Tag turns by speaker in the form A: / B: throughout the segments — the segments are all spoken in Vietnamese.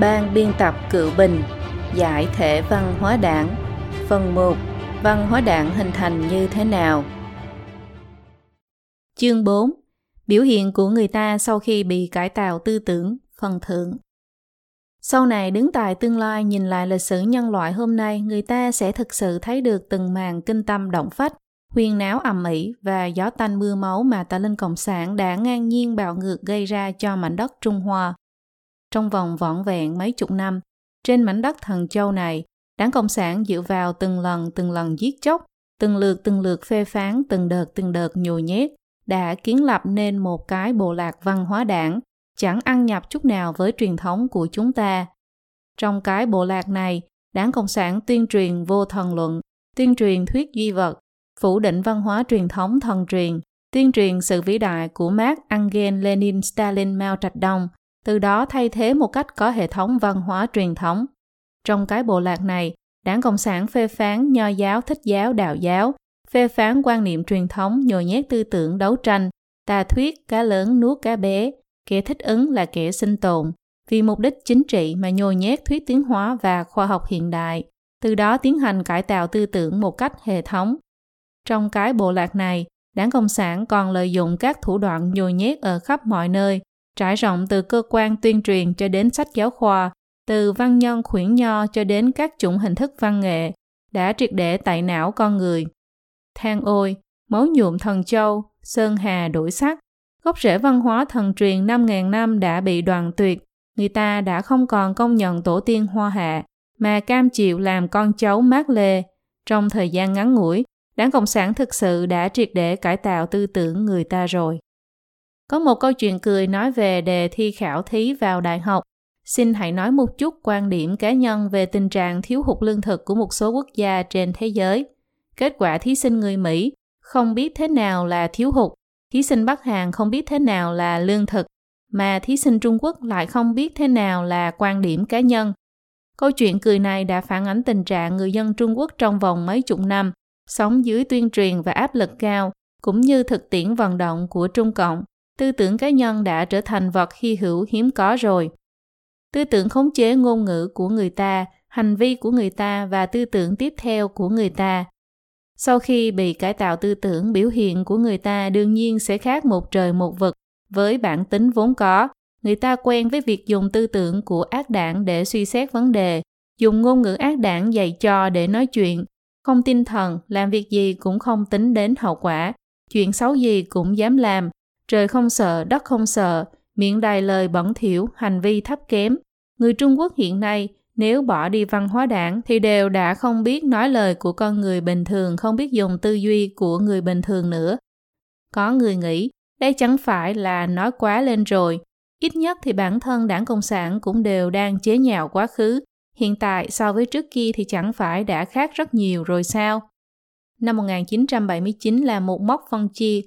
A: Ban biên tập Cựu Bình, Giải thể văn hóa đảng. Phần 1 Văn hóa đảng hình thành như thế nào? Chương 4 Biểu hiện của người ta sau khi bị cải tạo tư tưởng, Phần thưởng. Sau này đứng tại tương lai nhìn lại lịch sử nhân loại hôm nay, người ta sẽ thực sự thấy được từng màn kinh tâm động phách huyền náo ầm ĩ và gió tanh mưa máu mà tà linh cộng sản đã ngang nhiên bạo ngược gây ra cho mảnh đất Trung Hoa trong vòng vỏn vẹn mấy chục năm, trên mảnh đất thần châu này, đảng Cộng sản dựa vào từng lần từng lần giết chóc, từng lượt từng lượt phê phán, từng đợt từng đợt nhồi nhét, đã kiến lập nên một cái bộ lạc văn hóa đảng, chẳng ăn nhập chút nào với truyền thống của chúng ta. Trong cái bộ lạc này, đảng Cộng sản tuyên truyền vô thần luận, tuyên truyền thuyết duy vật, phủ định văn hóa truyền thống thần truyền, tuyên truyền sự vĩ đại của Mark Engel Lenin Stalin Mao Trạch Đông, từ đó thay thế một cách có hệ thống văn hóa truyền thống. Trong cái bộ lạc này, Đảng Cộng sản phê phán nho giáo, thích giáo, đạo giáo, phê phán quan niệm truyền thống, nhồi nhét tư tưởng đấu tranh, tà thuyết cá lớn nuốt cá bé, kẻ thích ứng là kẻ sinh tồn, vì mục đích chính trị mà nhồi nhét thuyết tiến hóa và khoa học hiện đại, từ đó tiến hành cải tạo tư tưởng một cách hệ thống. Trong cái bộ lạc này, Đảng Cộng sản còn lợi dụng các thủ đoạn nhồi nhét ở khắp mọi nơi trải rộng từ cơ quan tuyên truyền cho đến sách giáo khoa, từ văn nhân khuyển nho cho đến các chủng hình thức văn nghệ, đã triệt để tại não con người. Than ôi, máu nhuộm thần châu, sơn hà đổi sắc, gốc rễ văn hóa thần truyền 5.000 năm đã bị đoàn tuyệt, người ta đã không còn công nhận tổ tiên hoa hạ, mà cam chịu làm con cháu mát lê. Trong thời gian ngắn ngủi, Đảng Cộng sản thực sự đã triệt để cải tạo tư tưởng người ta rồi. Có một câu chuyện cười nói về đề thi khảo thí vào đại học. Xin hãy nói một chút quan điểm cá nhân về tình trạng thiếu hụt lương thực của một số quốc gia trên thế giới. Kết quả thí sinh người Mỹ không biết thế nào là thiếu hụt, thí sinh Bắc Hàn không biết thế nào là lương thực, mà thí sinh Trung Quốc lại không biết thế nào là quan điểm cá nhân. Câu chuyện cười này đã phản ánh tình trạng người dân Trung Quốc trong vòng mấy chục năm, sống dưới tuyên truyền và áp lực cao, cũng như thực tiễn vận động của Trung Cộng tư tưởng cá nhân đã trở thành vật hy hữu hiếm có rồi. Tư tưởng khống chế ngôn ngữ của người ta, hành vi của người ta và tư tưởng tiếp theo của người ta. Sau khi bị cải tạo tư tưởng, biểu hiện của người ta đương nhiên sẽ khác một trời một vực với bản tính vốn có. Người ta quen với việc dùng tư tưởng của ác đảng để suy xét vấn đề, dùng ngôn ngữ ác đảng dạy cho để nói chuyện, không tinh thần, làm việc gì cũng không tính đến hậu quả, chuyện xấu gì cũng dám làm, Trời không sợ, đất không sợ, miệng đài lời bẩn thỉu, hành vi thấp kém. Người Trung Quốc hiện nay, nếu bỏ đi văn hóa đảng thì đều đã không biết nói lời của con người bình thường, không biết dùng tư duy của người bình thường nữa. Có người nghĩ, đây chẳng phải là nói quá lên rồi. Ít nhất thì bản thân đảng Cộng sản cũng đều đang chế nhạo quá khứ. Hiện tại so với trước kia thì chẳng phải đã khác rất nhiều rồi sao? Năm 1979 là một mốc phân chia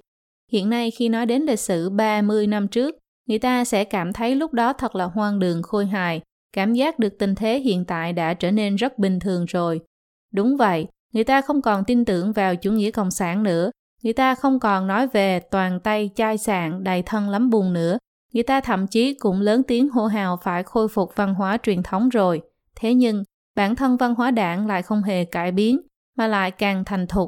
A: Hiện nay khi nói đến lịch sử 30 năm trước, người ta sẽ cảm thấy lúc đó thật là hoang đường khôi hài, cảm giác được tình thế hiện tại đã trở nên rất bình thường rồi. Đúng vậy, người ta không còn tin tưởng vào chủ nghĩa cộng sản nữa, người ta không còn nói về toàn tay chai sạn đầy thân lắm bùn nữa, người ta thậm chí cũng lớn tiếng hô hào phải khôi phục văn hóa truyền thống rồi. Thế nhưng, bản thân văn hóa đảng lại không hề cải biến, mà lại càng thành thục,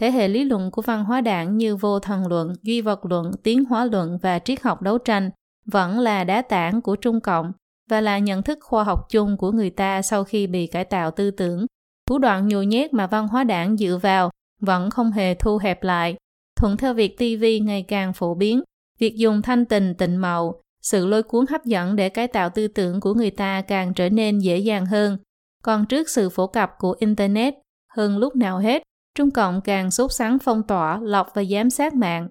A: Thế hệ lý luận của văn hóa đảng như vô thần luận, duy vật luận, tiến hóa luận và triết học đấu tranh vẫn là đá tảng của Trung Cộng và là nhận thức khoa học chung của người ta sau khi bị cải tạo tư tưởng. Thủ đoạn nhồi nhét mà văn hóa đảng dựa vào vẫn không hề thu hẹp lại, thuận theo việc TV ngày càng phổ biến, việc dùng thanh tình tịnh màu, sự lôi cuốn hấp dẫn để cải tạo tư tưởng của người ta càng trở nên dễ dàng hơn. Còn trước sự phổ cập của Internet, hơn lúc nào hết, Trung Cộng càng sốt sắng phong tỏa, lọc và giám sát mạng.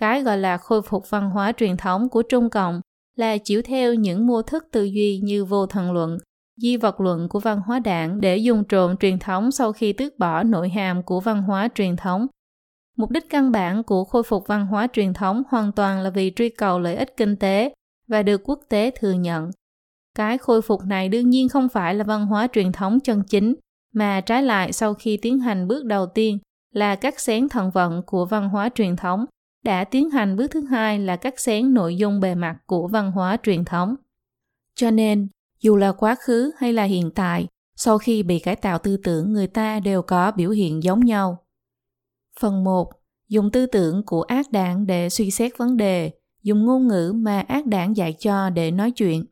A: Cái gọi là khôi phục văn hóa truyền thống của Trung Cộng là chiếu theo những mô thức tư duy như vô thần luận, di vật luận của văn hóa đảng để dùng trộn truyền thống sau khi tước bỏ nội hàm của văn hóa truyền thống. Mục đích căn bản của khôi phục văn hóa truyền thống hoàn toàn là vì truy cầu lợi ích kinh tế và được quốc tế thừa nhận. Cái khôi phục này đương nhiên không phải là văn hóa truyền thống chân chính, mà trái lại sau khi tiến hành bước đầu tiên là cắt xén thần vận của văn hóa truyền thống, đã tiến hành bước thứ hai là cắt xén nội dung bề mặt của văn hóa truyền thống. Cho nên, Dù là quá khứ hay là hiện tại, sau khi bị cải tạo tư tưởng người ta đều có biểu hiện giống nhau. Phần 1. Dùng tư tưởng của ác đảng để suy xét vấn đề, dùng ngôn ngữ mà ác đảng dạy cho để nói chuyện.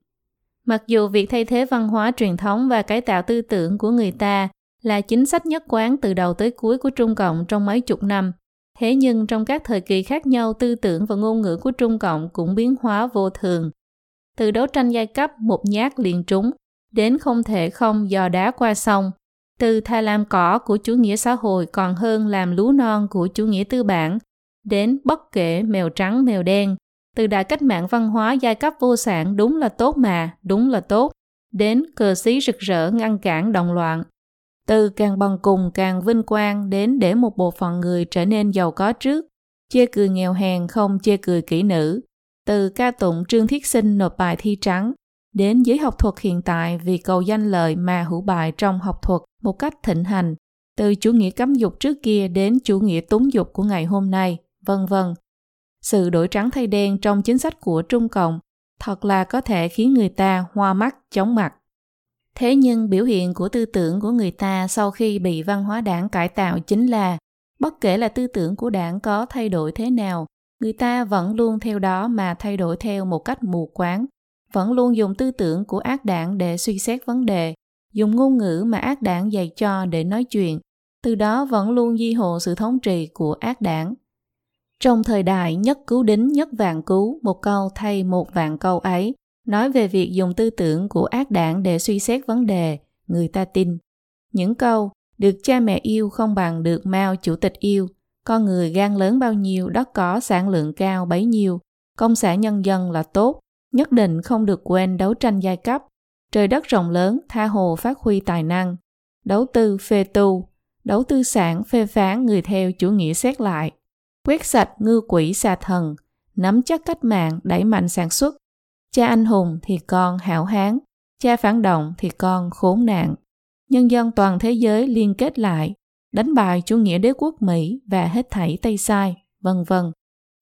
A: Mặc dù việc thay thế văn hóa truyền thống và cải tạo tư tưởng của người ta là chính sách nhất quán từ đầu tới cuối của Trung Cộng trong mấy chục năm, thế nhưng trong các thời kỳ khác nhau tư tưởng và ngôn ngữ của Trung Cộng cũng biến hóa vô thường. Từ đấu tranh giai cấp một nhát liền trúng, đến không thể không dò đá qua sông, từ thà làm cỏ của chủ nghĩa xã hội còn hơn làm lúa non của chủ nghĩa tư bản, đến bất kể mèo trắng mèo đen, từ đại cách mạng văn hóa giai cấp vô sản đúng là tốt mà, đúng là tốt, đến cờ xí rực rỡ ngăn cản động loạn. Từ càng bằng cùng càng vinh quang đến để một bộ phận người trở nên giàu có trước, chê cười nghèo hèn không chê cười kỹ nữ. Từ ca tụng Trương Thiết Sinh nộp bài thi trắng, đến giới học thuật hiện tại vì cầu danh lợi mà hữu bài trong học thuật một cách thịnh hành, từ chủ nghĩa cấm dục trước kia đến chủ nghĩa túng dục của ngày hôm nay, vân vân. Sự đổi trắng thay đen trong chính sách của Trung Cộng thật là có thể khiến người ta hoa mắt, chóng mặt. Thế nhưng biểu hiện của tư tưởng của người ta sau khi bị văn hóa đảng cải tạo chính là bất kể là tư tưởng của đảng có thay đổi thế nào, người ta vẫn luôn theo đó mà thay đổi theo một cách mù quáng, vẫn luôn dùng tư tưởng của ác đảng để suy xét vấn đề, dùng ngôn ngữ mà ác đảng dạy cho để nói chuyện, từ đó vẫn luôn di hộ sự thống trị của ác đảng. Trong thời đại nhất cứu đính nhất vạn cứu, một câu thay một vạn câu ấy, nói về việc dùng tư tưởng của ác đảng để suy xét vấn đề, người ta tin. Những câu được cha mẹ yêu không bằng được Mao chủ tịch yêu, con người gan lớn bao nhiêu đất có sản lượng cao bấy nhiêu, công sản nhân dân là tốt, nhất định không được quên đấu tranh giai cấp, trời đất rộng lớn tha hồ phát huy tài năng, đấu tư phê tu, đấu tư sản phê phán người theo chủ nghĩa xét lại, quét sạch ngư quỷ xà thần, nắm chắc cách mạng đẩy mạnh sản xuất, cha anh hùng thì con hảo hán, cha phản động thì con khốn nạn. Nhân dân toàn thế giới liên kết lại, đánh bại chủ nghĩa đế quốc Mỹ và hết thảy Tây Sai, vân vân.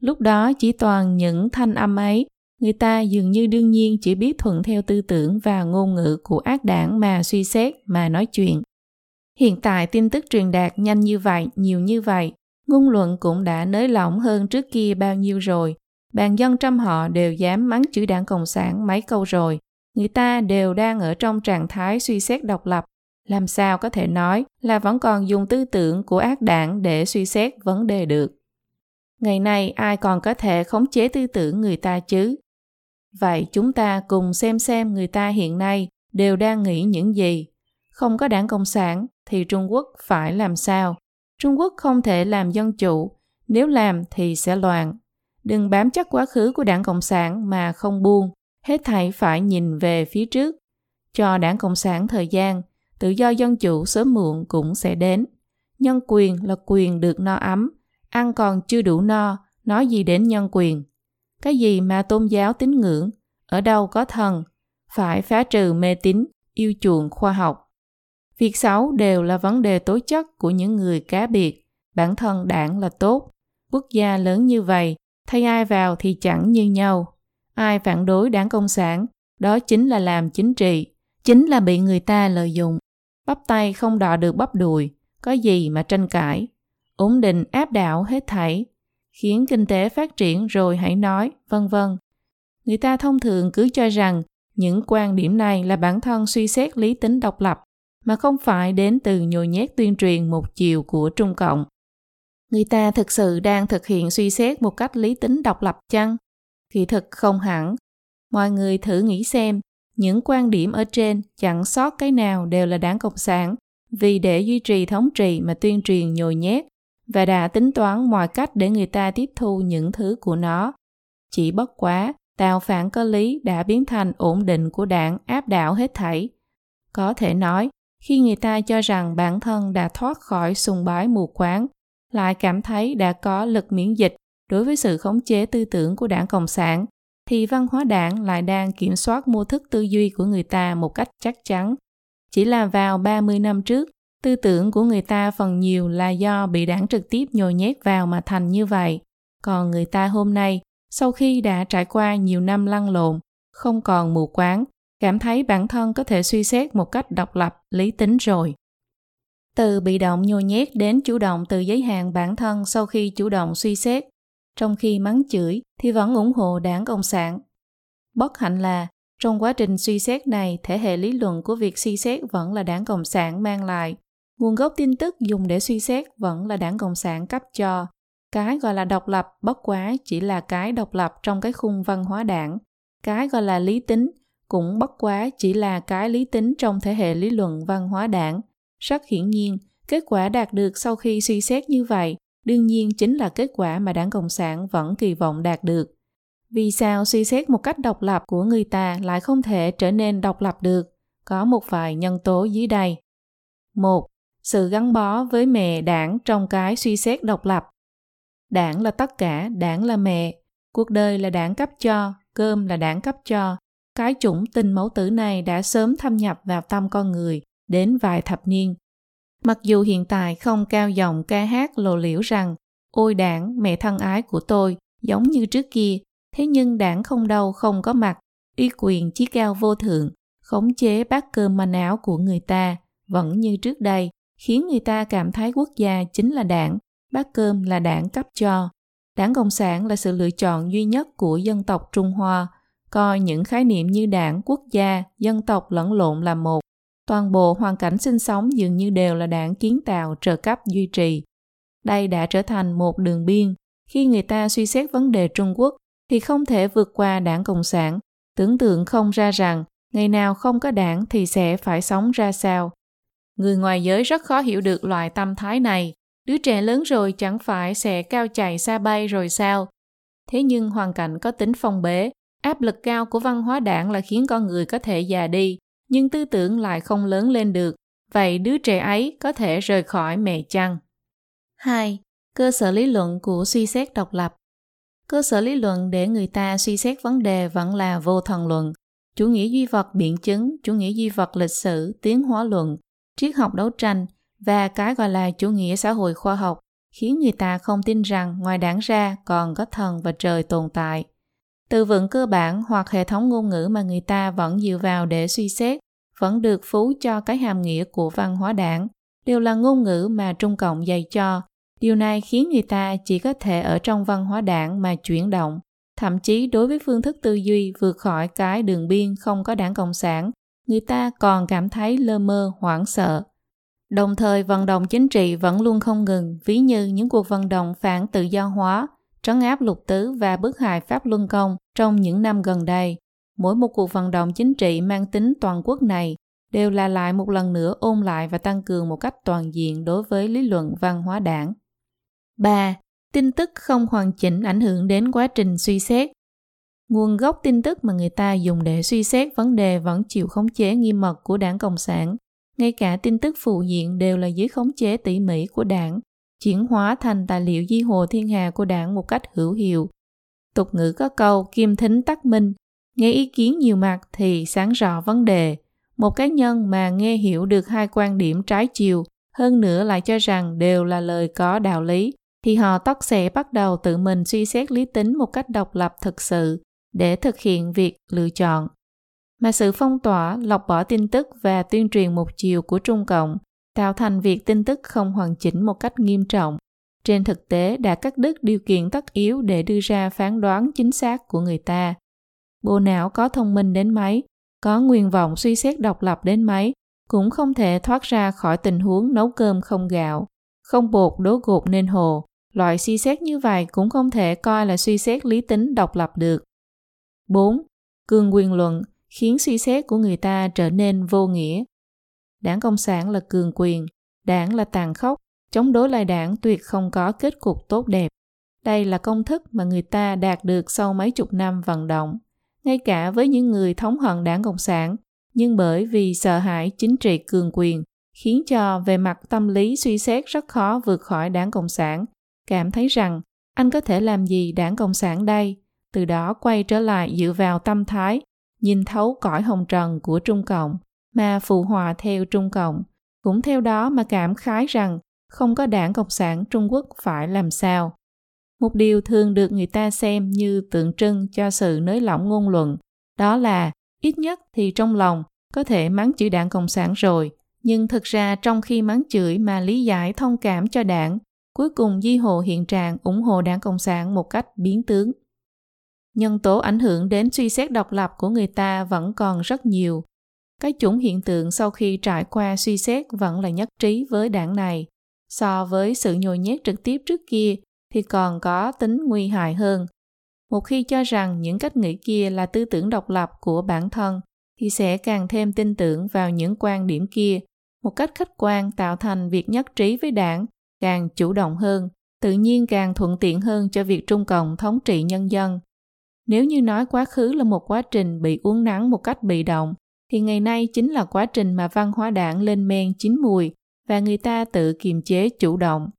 A: Lúc đó chỉ toàn những thanh âm ấy, người ta dường như đương nhiên chỉ biết thuận theo tư tưởng và ngôn ngữ của ác đảng mà suy xét, mà nói chuyện. Hiện tại tin tức truyền đạt nhanh như vậy, nhiều như vậy, ngôn luận cũng đã nới lỏng hơn trước kia bao nhiêu rồi, bàn dân trăm họ đều dám mắng chữ đảng Cộng sản mấy câu rồi. Người ta đều đang ở trong trạng thái suy xét độc lập. Làm sao có thể nói là vẫn còn dùng tư tưởng của ác đảng để suy xét vấn đề được. Ngày nay ai còn có thể khống chế tư tưởng người ta chứ? Vậy chúng ta cùng xem xem người ta hiện nay đều đang nghĩ những gì. Không có đảng Cộng sản thì Trung Quốc phải làm sao? Trung Quốc không thể làm dân chủ, nếu làm thì sẽ loạn, Đừng bám chắc quá khứ của đảng Cộng sản mà không buông, hết thảy phải nhìn về phía trước. Cho đảng Cộng sản thời gian, tự do dân chủ sớm muộn cũng sẽ đến. Nhân quyền là quyền được no ấm, ăn còn chưa đủ no, nói gì đến nhân quyền. Cái gì mà tôn giáo tín ngưỡng, ở đâu có thần, phải phá trừ mê tín, yêu chuộng khoa học. Việc xấu đều là vấn đề tố chất của những người cá biệt, bản thân đảng là tốt. Quốc gia lớn như vậy thay ai vào thì chẳng như nhau. Ai phản đối đảng Cộng sản, đó chính là làm chính trị, chính là bị người ta lợi dụng. Bắp tay không đọ được bắp đùi, có gì mà tranh cãi. Ổn định áp đảo hết thảy, khiến kinh tế phát triển rồi hãy nói, vân vân. Người ta thông thường cứ cho rằng những quan điểm này là bản thân suy xét lý tính độc lập, mà không phải đến từ nhồi nhét tuyên truyền một chiều của Trung Cộng. Người ta thực sự đang thực hiện suy xét một cách lý tính độc lập chăng? Kỳ thực không hẳn. Mọi người thử nghĩ xem, những quan điểm ở trên chẳng sót cái nào đều là đảng cộng sản, vì để duy trì thống trị mà tuyên truyền nhồi nhét, và đã tính toán mọi cách để người ta tiếp thu những thứ của nó. Chỉ bất quá, tạo phản cơ lý đã biến thành ổn định của đảng áp đảo hết thảy. Có thể nói khi người ta cho rằng bản thân đã thoát khỏi sùng bái mù quáng lại cảm thấy đã có lực miễn dịch đối với sự khống chế tư tưởng của đảng Cộng sản, thì văn hóa đảng lại đang kiểm soát mô thức tư duy của người ta một cách chắc chắn. Chỉ là vào 30 năm trước, tư tưởng của người ta phần nhiều là do bị đảng trực tiếp nhồi nhét vào mà thành như vậy. Còn người ta hôm nay, sau khi đã trải qua nhiều năm lăn lộn, không còn mù quáng, cảm thấy bản thân có thể suy xét một cách độc lập, lý tính rồi. Từ bị động nhồi nhét đến chủ động từ giới hạn bản thân sau khi chủ động suy xét, trong khi mắng chửi thì vẫn ủng hộ đảng Cộng sản. Bất hạnh là, trong quá trình suy xét này, thể hệ lý luận của việc suy xét vẫn là đảng Cộng sản mang lại. Nguồn gốc tin tức dùng để suy xét vẫn là đảng Cộng sản cấp cho. Cái gọi là độc lập bất quá chỉ là cái độc lập trong cái khung văn hóa đảng. Cái gọi là lý tính cũng bất quá chỉ là cái lý tính trong thể hệ lý luận văn hóa đảng. Rất hiển nhiên, kết quả đạt được sau khi suy xét như vậy đương nhiên chính là kết quả mà đảng Cộng sản vẫn kỳ vọng đạt được. Vì sao suy xét một cách độc lập của người ta lại không thể trở nên độc lập được? Có một vài nhân tố dưới đây. một Sự gắn bó với mẹ đảng trong cái suy xét độc lập. Đảng là tất cả, đảng là mẹ. Cuộc đời là đảng cấp cho, cơm là đảng cấp cho. Cái chủng tình mẫu tử này đã sớm thâm nhập vào tâm con người đến vài thập niên. Mặc dù hiện tại không cao giọng ca hát lộ liễu rằng ôi đảng, mẹ thân ái của tôi, giống như trước kia, thế nhưng đảng không đâu không có mặt, uy quyền chí cao vô thượng, khống chế bát cơm manh áo của người ta, vẫn như trước đây, khiến người ta cảm thấy quốc gia chính là đảng, bát cơm là đảng cấp cho. Đảng Cộng sản là sự lựa chọn duy nhất của dân tộc Trung Hoa, coi những khái niệm như đảng, quốc gia, dân tộc lẫn lộn là một. Toàn bộ hoàn cảnh sinh sống dường như đều là đảng kiến tạo trợ cấp duy trì. Đây đã trở thành một đường biên. Khi người ta suy xét vấn đề Trung Quốc thì không thể vượt qua đảng Cộng sản. Tưởng tượng không ra rằng ngày nào không có đảng thì sẽ phải sống ra sao. Người ngoài giới rất khó hiểu được loại tâm thái này. Đứa trẻ lớn rồi chẳng phải sẽ cao chạy xa bay rồi sao? Thế nhưng hoàn cảnh có tính phong bế, áp lực cao của văn hóa đảng là khiến con người có thể già đi, nhưng tư tưởng lại không lớn lên được. Vậy đứa trẻ ấy có thể rời khỏi mẹ chăng? 2. Cơ sở lý luận của suy xét độc lập Cơ sở lý luận để người ta suy xét vấn đề vẫn là vô thần luận, chủ nghĩa duy vật biện chứng, chủ nghĩa duy vật lịch sử, tiến hóa luận, triết học đấu tranh và cái gọi là chủ nghĩa xã hội khoa học khiến người ta không tin rằng ngoài đảng ra còn có thần và trời tồn tại. Từ vựng cơ bản hoặc hệ thống ngôn ngữ mà người ta vẫn dựa vào để suy xét vẫn được phú cho cái hàm nghĩa của văn hóa đảng, đều là ngôn ngữ mà Trung Cộng dạy cho. Điều này khiến người ta chỉ có thể ở trong văn hóa đảng mà chuyển động, thậm chí đối với phương thức tư duy vượt khỏi cái đường biên không có đảng Cộng sản, người ta còn cảm thấy lơ mơ, hoảng sợ. Đồng thời vận động chính trị vẫn luôn không ngừng, ví như những cuộc vận động phản tự do hóa, trấn áp lục tứ và bức hại Pháp Luân Công trong những năm gần đây. Mỗi một cuộc vận động chính trị mang tính toàn quốc này đều là lại một lần nữa ôn lại và tăng cường một cách toàn diện đối với lý luận văn hóa đảng. 3. Tin tức không hoàn chỉnh ảnh hưởng đến quá trình suy xét. Nguồn gốc tin tức mà người ta dùng để suy xét vấn đề vẫn chịu khống chế nghiêm mật của đảng Cộng sản. Ngay cả tin tức phụ diện đều là dưới khống chế tỉ mỉ của đảng chuyển hóa thành tài liệu di hồ thiên hà của đảng một cách hữu hiệu. Tục ngữ có câu kim thính tắc minh, nghe ý kiến nhiều mặt thì sáng rõ vấn đề. Một cá nhân mà nghe hiểu được hai quan điểm trái chiều, hơn nữa lại cho rằng đều là lời có đạo lý, thì họ tóc sẽ bắt đầu tự mình suy xét lý tính một cách độc lập thực sự để thực hiện việc lựa chọn. Mà sự phong tỏa, lọc bỏ tin tức và tuyên truyền một chiều của Trung Cộng tạo thành việc tin tức không hoàn chỉnh một cách nghiêm trọng. Trên thực tế đã cắt đứt điều kiện tất yếu để đưa ra phán đoán chính xác của người ta. Bộ não có thông minh đến mấy, có nguyện vọng suy xét độc lập đến mấy, cũng không thể thoát ra khỏi tình huống nấu cơm không gạo, không bột đố gột nên hồ. Loại suy xét như vậy cũng không thể coi là suy xét lý tính độc lập được. 4. Cường quyền luận khiến suy xét của người ta trở nên vô nghĩa đảng Cộng sản là cường quyền, đảng là tàn khốc, chống đối lại đảng tuyệt không có kết cục tốt đẹp. Đây là công thức mà người ta đạt được sau mấy chục năm vận động, ngay cả với những người thống hận đảng Cộng sản, nhưng bởi vì sợ hãi chính trị cường quyền, khiến cho về mặt tâm lý suy xét rất khó vượt khỏi đảng Cộng sản, cảm thấy rằng anh có thể làm gì đảng Cộng sản đây, từ đó quay trở lại dựa vào tâm thái, nhìn thấu cõi hồng trần của Trung Cộng mà phụ hòa theo Trung Cộng, cũng theo đó mà cảm khái rằng không có đảng Cộng sản Trung Quốc phải làm sao. Một điều thường được người ta xem như tượng trưng cho sự nới lỏng ngôn luận, đó là ít nhất thì trong lòng có thể mắng chửi đảng Cộng sản rồi. Nhưng thực ra trong khi mắng chửi mà lý giải thông cảm cho đảng, cuối cùng Di Hồ hiện trạng ủng hộ đảng Cộng sản một cách biến tướng. Nhân tố ảnh hưởng đến suy xét độc lập của người ta vẫn còn rất nhiều. Cái chủng hiện tượng sau khi trải qua suy xét vẫn là nhất trí với đảng này. So với sự nhồi nhét trực tiếp trước kia thì còn có tính nguy hại hơn. Một khi cho rằng những cách nghĩ kia là tư tưởng độc lập của bản thân thì sẽ càng thêm tin tưởng vào những quan điểm kia một cách khách quan tạo thành việc nhất trí với đảng càng chủ động hơn, tự nhiên càng thuận tiện hơn cho việc trung cộng thống trị nhân dân nếu như nói quá khứ là một quá trình bị uốn nắn một cách bị động thì ngày nay chính là quá trình mà văn hóa đảng lên men chín mùi và người ta tự kiềm chế chủ động.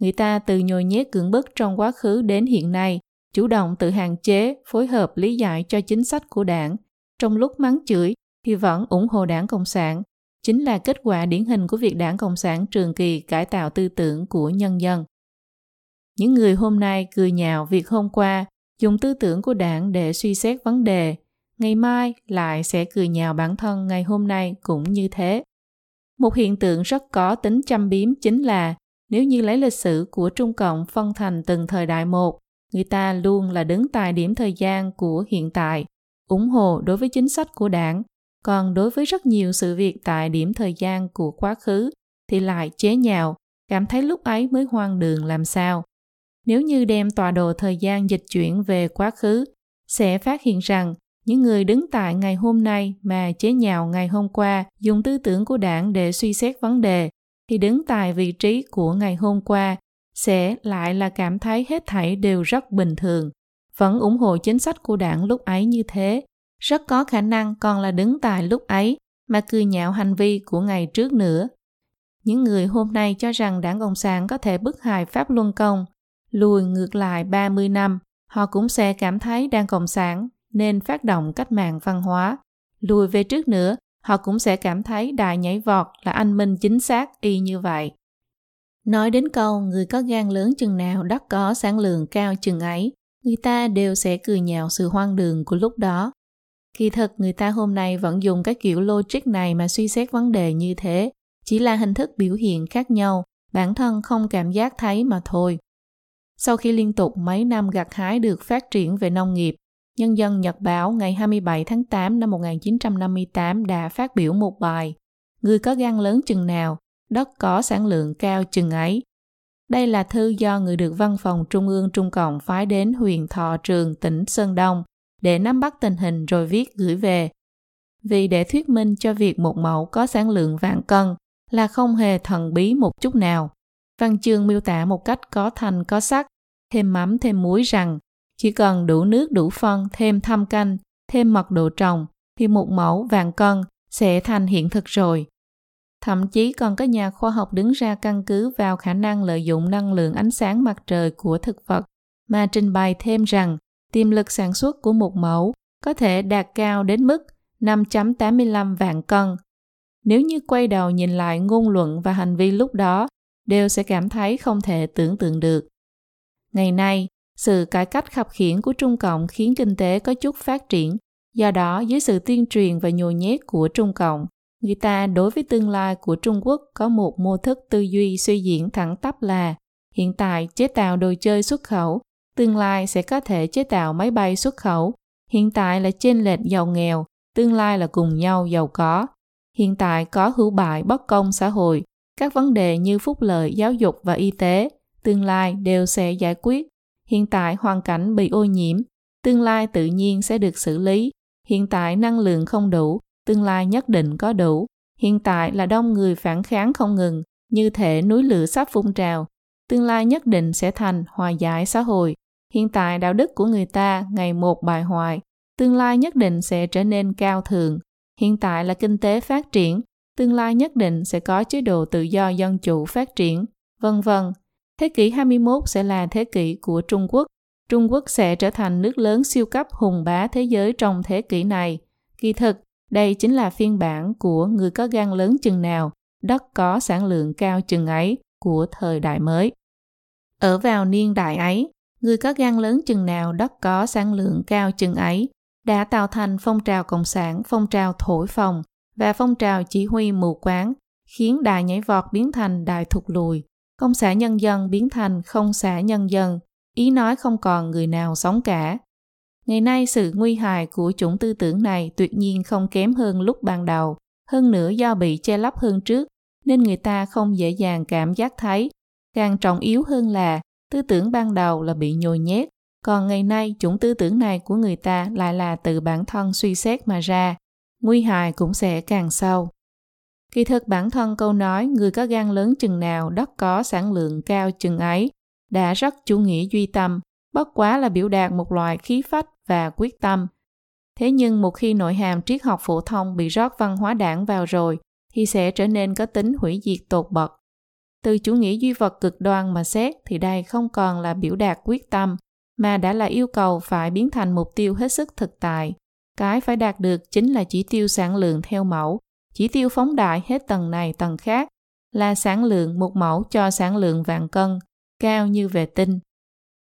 A: Người ta từ nhồi nhét cưỡng bức trong quá khứ đến hiện nay chủ động tự hạn chế phối hợp lý giải cho chính sách của đảng. Trong lúc mắng chửi thì vẫn ủng hộ đảng Cộng sản, chính là kết quả điển hình của việc đảng Cộng sản trường kỳ cải tạo tư tưởng của nhân dân. Những người hôm nay cười nhạo việc hôm qua dùng tư tưởng của đảng để suy xét vấn đề, ngày mai lại sẽ cười nhạo bản thân ngày hôm nay cũng như thế. Một hiện tượng rất có tính châm biếm chính là nếu như lấy lịch sử của Trung Cộng phân thành từng thời đại một, người ta luôn là đứng tại điểm thời gian của hiện tại, ủng hộ đối với chính sách của đảng còn đối với rất nhiều sự việc tại điểm thời gian của quá khứ thì lại chế nhạo cảm thấy lúc ấy mới hoang đường làm sao nếu như đem tọa độ thời gian dịch chuyển về quá khứ sẽ phát hiện rằng những người đứng tại ngày hôm nay mà chế nhạo ngày hôm qua dùng tư tưởng của đảng để suy xét vấn đề thì đứng tại vị trí của ngày hôm qua sẽ lại là cảm thấy hết thảy đều rất bình thường vẫn ủng hộ chính sách của đảng lúc ấy như thế, rất có khả năng còn là đứng tại lúc ấy mà cười nhạo hành vi của ngày trước nữa. Những người hôm nay cho rằng đảng Cộng sản có thể bức hại Pháp Luân Công, lùi ngược lại 30 năm, họ cũng sẽ cảm thấy đảng Cộng sản nên phát động cách mạng văn hóa. Lùi về trước nữa, họ cũng sẽ cảm thấy đài nhảy vọt là anh minh chính xác y như vậy. Nói đến câu người có gan lớn chừng nào đất có sản lượng cao chừng ấy, người ta đều sẽ cười nhạo sự hoang đường của lúc đó. Kỳ thật người ta hôm nay vẫn dùng cái kiểu logic này mà suy xét vấn đề như thế, chỉ là hình thức biểu hiện khác nhau, bản thân không cảm giác thấy mà thôi. Sau khi liên tục mấy năm gặt hái được phát triển về nông nghiệp, Nhân dân Nhật Báo ngày 27 tháng 8 năm 1958 đã phát biểu một bài Người có gan lớn chừng nào, đất có sản lượng cao chừng ấy, đây là thư do người được văn phòng Trung ương Trung Cộng phái đến huyền Thọ Trường, tỉnh Sơn Đông để nắm bắt tình hình rồi viết gửi về. Vì để thuyết minh cho việc một mẫu có sản lượng vạn cân là không hề thần bí một chút nào. Văn chương miêu tả một cách có thành có sắc, thêm mắm thêm muối rằng chỉ cần đủ nước đủ phân thêm thăm canh, thêm mật độ trồng thì một mẫu vàng cân sẽ thành hiện thực rồi. Thậm chí còn có nhà khoa học đứng ra căn cứ vào khả năng lợi dụng năng lượng ánh sáng mặt trời của thực vật mà trình bày thêm rằng tiềm lực sản xuất của một mẫu có thể đạt cao đến mức 5.85 vạn cân. Nếu như quay đầu nhìn lại ngôn luận và hành vi lúc đó, đều sẽ cảm thấy không thể tưởng tượng được. Ngày nay, sự cải cách khập khiển của Trung Cộng khiến kinh tế có chút phát triển, do đó dưới sự tuyên truyền và nhồi nhét của Trung Cộng, người ta đối với tương lai của Trung Quốc có một mô thức tư duy suy diễn thẳng tắp là hiện tại chế tạo đồ chơi xuất khẩu, tương lai sẽ có thể chế tạo máy bay xuất khẩu, hiện tại là chênh lệch giàu nghèo, tương lai là cùng nhau giàu có. Hiện tại có hữu bại bất công xã hội, các vấn đề như phúc lợi, giáo dục và y tế, tương lai đều sẽ giải quyết. Hiện tại hoàn cảnh bị ô nhiễm, tương lai tự nhiên sẽ được xử lý. Hiện tại năng lượng không đủ, tương lai nhất định có đủ. Hiện tại là đông người phản kháng không ngừng, như thể núi lửa sắp phun trào. Tương lai nhất định sẽ thành hòa giải xã hội. Hiện tại đạo đức của người ta ngày một bài hoại, tương lai nhất định sẽ trở nên cao thượng. Hiện tại là kinh tế phát triển, tương lai nhất định sẽ có chế độ tự do dân chủ phát triển, vân vân. Thế kỷ 21 sẽ là thế kỷ của Trung Quốc. Trung Quốc sẽ trở thành nước lớn siêu cấp hùng bá thế giới trong thế kỷ này. Kỳ thực, đây chính là phiên bản của người có gan lớn chừng nào, đất có sản lượng cao chừng ấy của thời đại mới. Ở vào niên đại ấy, người có gan lớn chừng nào đất có sản lượng cao chừng ấy, đã tạo thành phong trào cộng sản, phong trào thổi phồng và phong trào chỉ huy mù quáng, khiến đài nhảy vọt biến thành đài thụt lùi, công xã nhân dân biến thành không xã nhân dân, ý nói không còn người nào sống cả. Ngày nay sự nguy hại của chủng tư tưởng này tuyệt nhiên không kém hơn lúc ban đầu, hơn nữa do bị che lấp hơn trước, nên người ta không dễ dàng cảm giác thấy. Càng trọng yếu hơn là tư tưởng ban đầu là bị nhồi nhét, còn ngày nay chủng tư tưởng này của người ta lại là từ bản thân suy xét mà ra, nguy hại cũng sẽ càng sâu. Kỳ thực bản thân câu nói người có gan lớn chừng nào đất có sản lượng cao chừng ấy đã rất chủ nghĩa duy tâm, bất quá là biểu đạt một loại khí phách và quyết tâm. Thế nhưng một khi nội hàm triết học phổ thông bị rót văn hóa đảng vào rồi, thì sẽ trở nên có tính hủy diệt tột bậc. Từ chủ nghĩa duy vật cực đoan mà xét thì đây không còn là biểu đạt quyết tâm, mà đã là yêu cầu phải biến thành mục tiêu hết sức thực tại. Cái phải đạt được chính là chỉ tiêu sản lượng theo mẫu, chỉ tiêu phóng đại hết tầng này tầng khác, là sản lượng một mẫu cho sản lượng vạn cân, cao như vệ tinh.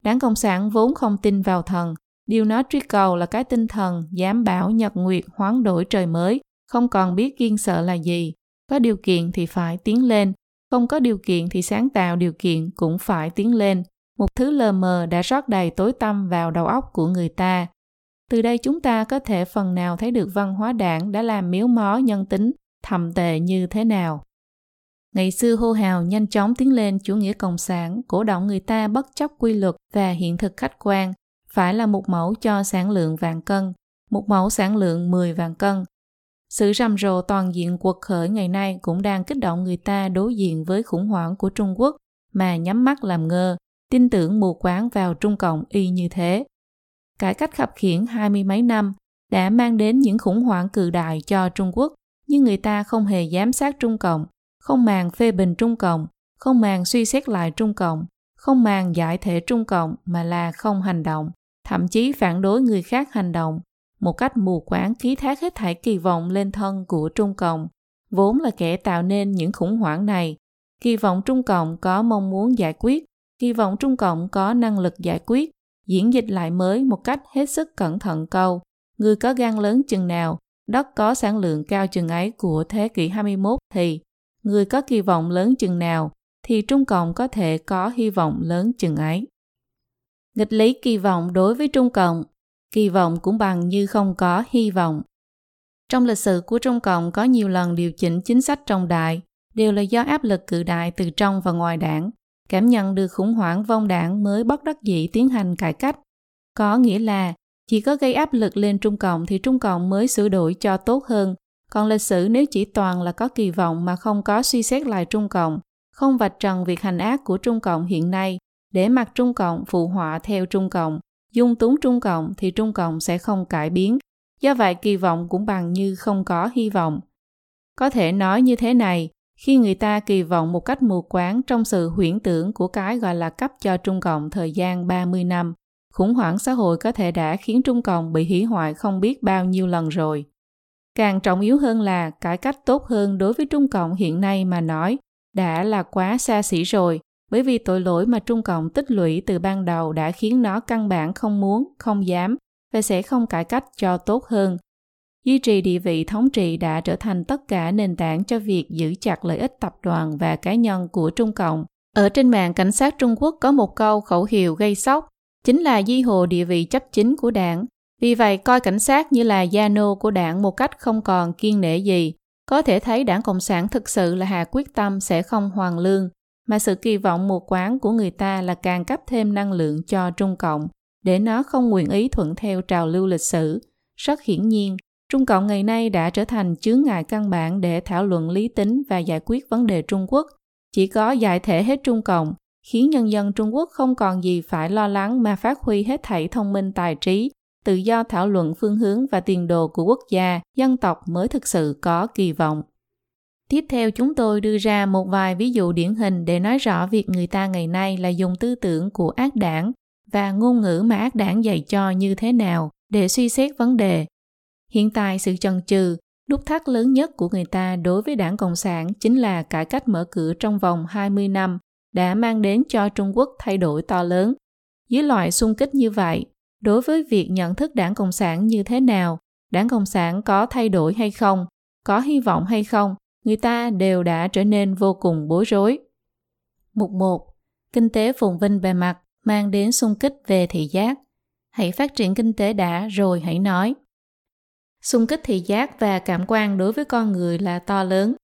A: Đảng Cộng sản vốn không tin vào thần, điều nó truy cầu là cái tinh thần dám bảo nhật nguyệt hoán đổi trời mới, không còn biết kiên sợ là gì. Có điều kiện thì phải tiến lên, không có điều kiện thì sáng tạo điều kiện cũng phải tiến lên. Một thứ lờ mờ đã rót đầy tối tăm vào đầu óc của người ta. Từ đây chúng ta có thể phần nào thấy được văn hóa đảng đã làm miếu mó nhân tính thầm tệ như thế nào. Ngày xưa hô hào nhanh chóng tiến lên chủ nghĩa cộng sản, cổ động người ta bất chấp quy luật và hiện thực khách quan, phải là một mẫu cho sản lượng vàng cân, một mẫu sản lượng 10 vàng cân. Sự rầm rộ toàn diện cuộc khởi ngày nay cũng đang kích động người ta đối diện với khủng hoảng của Trung Quốc mà nhắm mắt làm ngơ, tin tưởng mù quáng vào Trung Cộng y như thế. Cải cách khập khiển hai mươi mấy năm đã mang đến những khủng hoảng cự đại cho Trung Quốc, nhưng người ta không hề giám sát Trung Cộng, không màng phê bình Trung Cộng, không màng suy xét lại Trung Cộng, không màng giải thể Trung Cộng mà là không hành động, thậm chí phản đối người khác hành động, một cách mù quáng ký thác hết thảy kỳ vọng lên thân của Trung Cộng, vốn là kẻ tạo nên những khủng hoảng này. Kỳ vọng Trung Cộng có mong muốn giải quyết, kỳ vọng Trung Cộng có năng lực giải quyết, diễn dịch lại mới một cách hết sức cẩn thận câu. Người có gan lớn chừng nào, đất có sản lượng cao chừng ấy của thế kỷ 21 thì người có kỳ vọng lớn chừng nào thì Trung Cộng có thể có hy vọng lớn chừng ấy. Nghịch lý kỳ vọng đối với Trung Cộng, kỳ vọng cũng bằng như không có hy vọng. Trong lịch sử của Trung Cộng có nhiều lần điều chỉnh chính sách trọng đại, đều là do áp lực cự đại từ trong và ngoài đảng, cảm nhận được khủng hoảng vong đảng mới bất đắc dĩ tiến hành cải cách. Có nghĩa là chỉ có gây áp lực lên Trung Cộng thì Trung Cộng mới sửa đổi cho tốt hơn. Còn lịch sử nếu chỉ toàn là có kỳ vọng mà không có suy xét lại Trung Cộng, không vạch trần việc hành ác của Trung Cộng hiện nay, để mặc Trung Cộng phụ họa theo Trung Cộng, dung túng Trung Cộng thì Trung Cộng sẽ không cải biến. Do vậy kỳ vọng cũng bằng như không có hy vọng. Có thể nói như thế này, khi người ta kỳ vọng một cách mù quáng trong sự huyễn tưởng của cái gọi là cấp cho Trung Cộng thời gian 30 năm, khủng hoảng xã hội có thể đã khiến Trung Cộng bị hủy hoại không biết bao nhiêu lần rồi. Càng trọng yếu hơn là cải cách tốt hơn đối với Trung Cộng hiện nay mà nói đã là quá xa xỉ rồi, bởi vì tội lỗi mà Trung Cộng tích lũy từ ban đầu đã khiến nó căn bản không muốn, không dám và sẽ không cải cách cho tốt hơn. Duy trì địa vị thống trị đã trở thành tất cả nền tảng cho việc giữ chặt lợi ích tập đoàn và cá nhân của Trung Cộng. Ở trên mạng cảnh sát Trung Quốc có một câu khẩu hiệu gây sốc, chính là di hồ địa vị chấp chính của đảng. Vì vậy, coi cảnh sát như là gia nô của đảng một cách không còn kiên nể gì. Có thể thấy đảng Cộng sản thực sự là hạ quyết tâm sẽ không hoàn lương, mà sự kỳ vọng mù quáng của người ta là càng cấp thêm năng lượng cho Trung Cộng, để nó không nguyện ý thuận theo trào lưu lịch sử. Rất hiển nhiên, Trung Cộng ngày nay đã trở thành chướng ngại căn bản để thảo luận lý tính và giải quyết vấn đề Trung Quốc. Chỉ có giải thể hết Trung Cộng, khiến nhân dân Trung Quốc không còn gì phải lo lắng mà phát huy hết thảy thông minh tài trí, tự do thảo luận phương hướng và tiền đồ của quốc gia, dân tộc mới thực sự có kỳ vọng. Tiếp theo chúng tôi đưa ra một vài ví dụ điển hình để nói rõ việc người ta ngày nay là dùng tư tưởng của ác đảng và ngôn ngữ mà ác đảng dạy cho như thế nào để suy xét vấn đề. Hiện tại sự chần chừ, nút thắt lớn nhất của người ta đối với đảng Cộng sản chính là cải cách mở cửa trong vòng 20 năm đã mang đến cho Trung Quốc thay đổi to lớn. Dưới loại xung kích như vậy, đối với việc nhận thức đảng Cộng sản như thế nào, đảng Cộng sản có thay đổi hay không, có hy vọng hay không, người ta đều đã trở nên vô cùng bối rối. Mục 1. Kinh tế phồn vinh bề mặt mang đến xung kích về thị giác. Hãy phát triển kinh tế đã rồi hãy nói. Xung kích thị giác và cảm quan đối với con người là to lớn.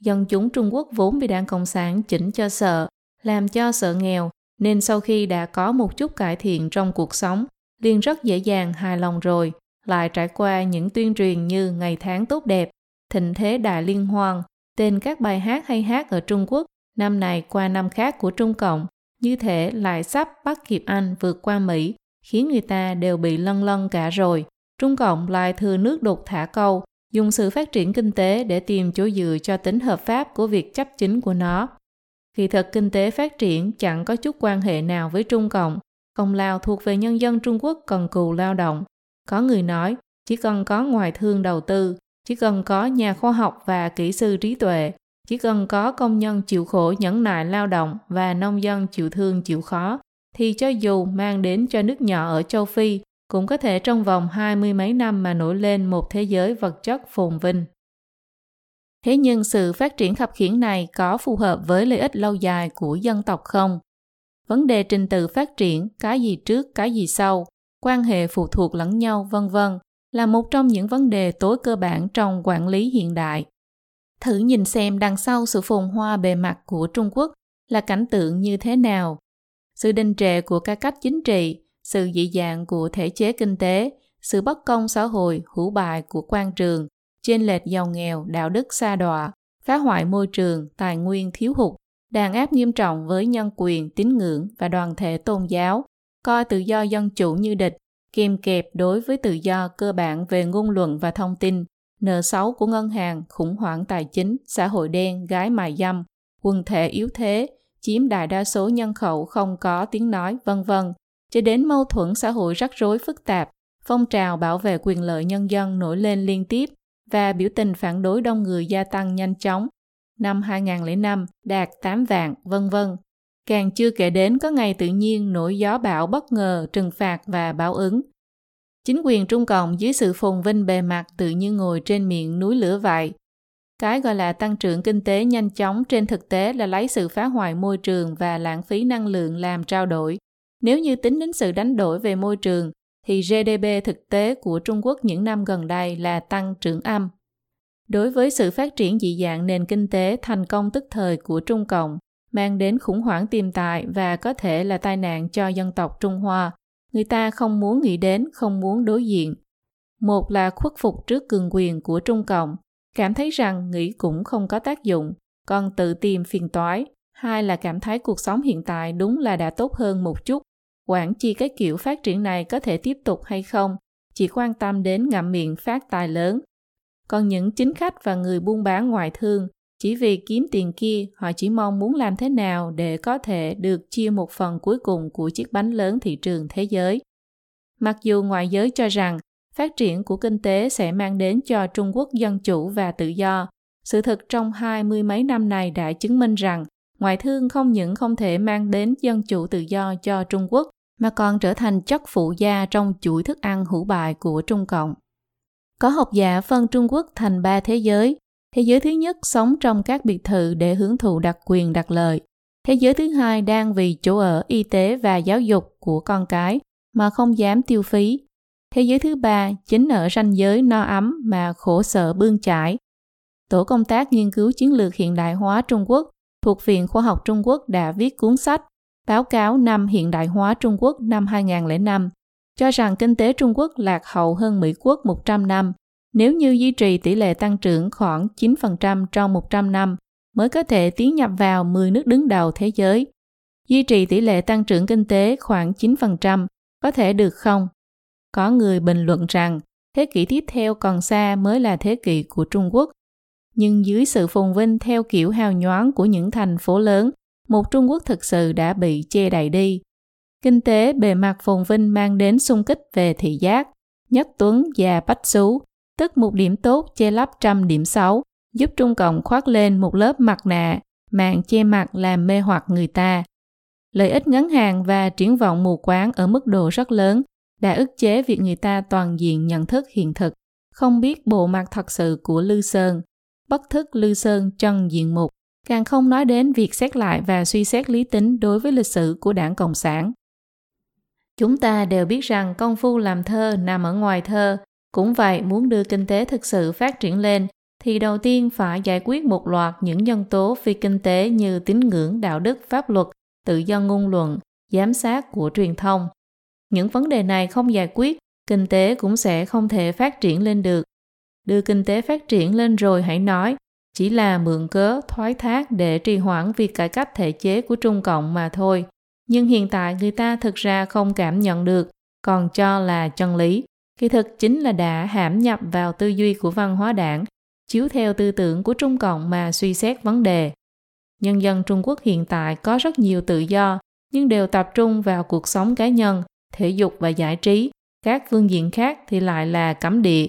A: Dân chúng Trung Quốc vốn bị đảng Cộng sản chỉnh cho sợ, làm cho sợ nghèo, nên sau khi đã có một chút cải thiện trong cuộc sống, liền rất dễ dàng hài lòng rồi, lại trải qua những tuyên truyền như ngày tháng tốt đẹp, thịnh thế đại liên hoan, tên các bài hát hay hát ở Trung Quốc năm này qua năm khác của Trung Cộng, như thể lại sắp bắt kịp Anh vượt qua Mỹ, khiến người ta đều bị lân lân cả rồi. Trung Cộng lại thừa nước đục thả câu, dùng sự phát triển kinh tế để tìm chỗ dựa cho tính hợp pháp của việc chấp chính của nó. Kỳ thực kinh tế phát triển chẳng có chút quan hệ nào với Trung Cộng, công lao thuộc về nhân dân Trung Quốc cần cù lao động. Có người nói, chỉ cần có ngoại thương đầu tư, chỉ cần có nhà khoa học và kỹ sư trí tuệ, chỉ cần có công nhân chịu khổ nhẫn nại lao động và nông dân chịu thương chịu khó, thì cho dù mang đến cho nước nhỏ ở châu Phi, cũng có thể trong vòng hai mươi mấy năm mà nổi lên một thế giới vật chất phồn vinh. Thế nhưng sự phát triển khập khiển này có phù hợp với lợi ích lâu dài của dân tộc không? Vấn đề trình tự phát triển, cái gì trước, cái gì sau, quan hệ phụ thuộc lẫn nhau, vân vân là một trong những vấn đề tối cơ bản trong quản lý hiện đại. Thử nhìn xem đằng sau sự phồn hoa bề mặt của Trung Quốc là cảnh tượng như thế nào. Sự đình trệ của cải cách chính trị, sự dị dạng của thể chế kinh tế, sự bất công xã hội, hữu bại của quan trường, chênh lệch giàu nghèo, đạo đức xa đọa, phá hoại môi trường, tài nguyên thiếu hụt, đàn áp nghiêm trọng với nhân quyền, tín ngưỡng và đoàn thể tôn giáo, coi tự do dân chủ như địch, kìm kẹp đối với tự do cơ bản về ngôn luận và thông tin, nợ xấu của ngân hàng, khủng hoảng tài chính, xã hội đen, gái mại dâm, quần thể yếu thế, chiếm đại đa số nhân khẩu không có tiếng nói, vân vân, cho đến mâu thuẫn xã hội rắc rối phức tạp, phong trào bảo vệ quyền lợi nhân dân nổi lên liên tiếp và biểu tình phản đối đông người gia tăng nhanh chóng. Năm 2005 đạt 8 vạn, vân vân. Càng chưa kể đến có ngày tự nhiên nổi gió bão bất ngờ, trừng phạt và báo ứng. Chính quyền Trung Cộng dưới sự phồn vinh bề mặt tự như ngồi trên miệng núi lửa vậy. Cái gọi là tăng trưởng kinh tế nhanh chóng trên thực tế là lấy sự phá hoại môi trường và lãng phí năng lượng làm trao đổi. Nếu như tính đến sự đánh đổi về môi trường, thì GDP thực tế của Trung Quốc những năm gần đây là tăng trưởng âm. Đối với sự phát triển dị dạng nền kinh tế thành công tức thời của Trung Cộng, mang đến khủng hoảng tiềm tại và có thể là tai nạn cho dân tộc Trung Hoa, người ta không muốn nghĩ đến, không muốn đối diện. Một là khuất phục trước cường quyền của Trung Cộng, cảm thấy rằng nghĩ cũng không có tác dụng, còn tự tìm phiền toái. Hai là cảm thấy cuộc sống hiện tại đúng là đã tốt hơn một chút, quản chi cái kiểu phát triển này có thể tiếp tục hay không, chỉ quan tâm đến ngậm miệng phát tài lớn. Còn những chính khách và người buôn bán ngoại thương, chỉ vì kiếm tiền kia, họ chỉ mong muốn làm thế nào để có thể được chia một phần cuối cùng của chiếc bánh lớn thị trường thế giới. Mặc dù ngoại giới cho rằng phát triển của kinh tế sẽ mang đến cho Trung Quốc dân chủ và tự do, sự thực trong hai mươi mấy năm này đã chứng minh rằng ngoại thương không những không thể mang đến dân chủ tự do cho Trung Quốc, mà còn trở thành chất phụ gia trong chuỗi thức ăn hữu bại của Trung Cộng. Có học giả phân Trung Quốc thành ba thế giới. Thế giới thứ nhất sống trong các biệt thự để hưởng thụ đặc quyền đặc lợi. Thế giới thứ hai đang vì chỗ ở, y tế và giáo dục của con cái mà không dám tiêu phí. Thế giới thứ ba chính ở ranh giới no ấm mà khổ sở bươn trải. Tổ công tác nghiên cứu chiến lược hiện đại hóa Trung Quốc thuộc Viện Khoa học Trung Quốc đã viết cuốn sách báo cáo năm hiện đại hóa Trung Quốc năm 2005 cho rằng kinh tế Trung Quốc lạc hậu hơn Mỹ Quốc 100 năm. Nếu như duy trì tỷ lệ tăng trưởng khoảng 9% trong 100 năm, mới có thể tiến nhập vào 10 nước đứng đầu thế giới. Duy trì tỷ lệ tăng trưởng kinh tế khoảng 9% có thể được không? Có người bình luận rằng, thế kỷ tiếp theo còn xa mới là thế kỷ của Trung Quốc. Nhưng dưới sự phồn vinh theo kiểu hào nhoáng của những thành phố lớn một Trung Quốc thực sự đã bị che đậy đi. Kinh tế bề mặt phồn vinh mang đến xung kích về thị giác, nhất tuấn và bách xú, tức một điểm tốt che lấp trăm điểm xấu, giúp Trung Cộng khoác lên một lớp mặt nạ, mạng che mặt làm mê hoặc người ta. Lợi ích ngắn hàng và triển vọng mù quáng ở mức độ rất lớn đã ức chế việc người ta toàn diện nhận thức hiện thực, không biết bộ mặt thật sự của Lư Sơn, bất thức Lư Sơn chân diện mục, càng không nói đến việc xét lại và suy xét lý tính đối với lịch sử của đảng Cộng sản. Chúng ta đều biết rằng công phu làm thơ nằm ở ngoài thơ, cũng vậy muốn đưa kinh tế thực sự phát triển lên thì đầu tiên phải giải quyết một loạt những nhân tố phi kinh tế như tín ngưỡng, đạo đức, pháp luật, tự do ngôn luận, giám sát của truyền thông. Những vấn đề này không giải quyết, kinh tế cũng sẽ không thể phát triển lên được. Đưa kinh tế phát triển lên rồi hãy nói, chỉ là mượn cớ thoái thác để trì hoãn việc cải cách thể chế của Trung Cộng mà thôi. Nhưng hiện tại người ta thực ra không cảm nhận được, còn cho là chân lý. Kỳ thực chính là đã hãm nhập vào tư duy của văn hóa đảng, chiếu theo tư tưởng của Trung Cộng mà suy xét vấn đề. Nhân dân Trung Quốc hiện tại có rất nhiều tự do, nhưng đều tập trung vào cuộc sống cá nhân, thể dục và giải trí. Các phương diện khác thì lại là cấm địa.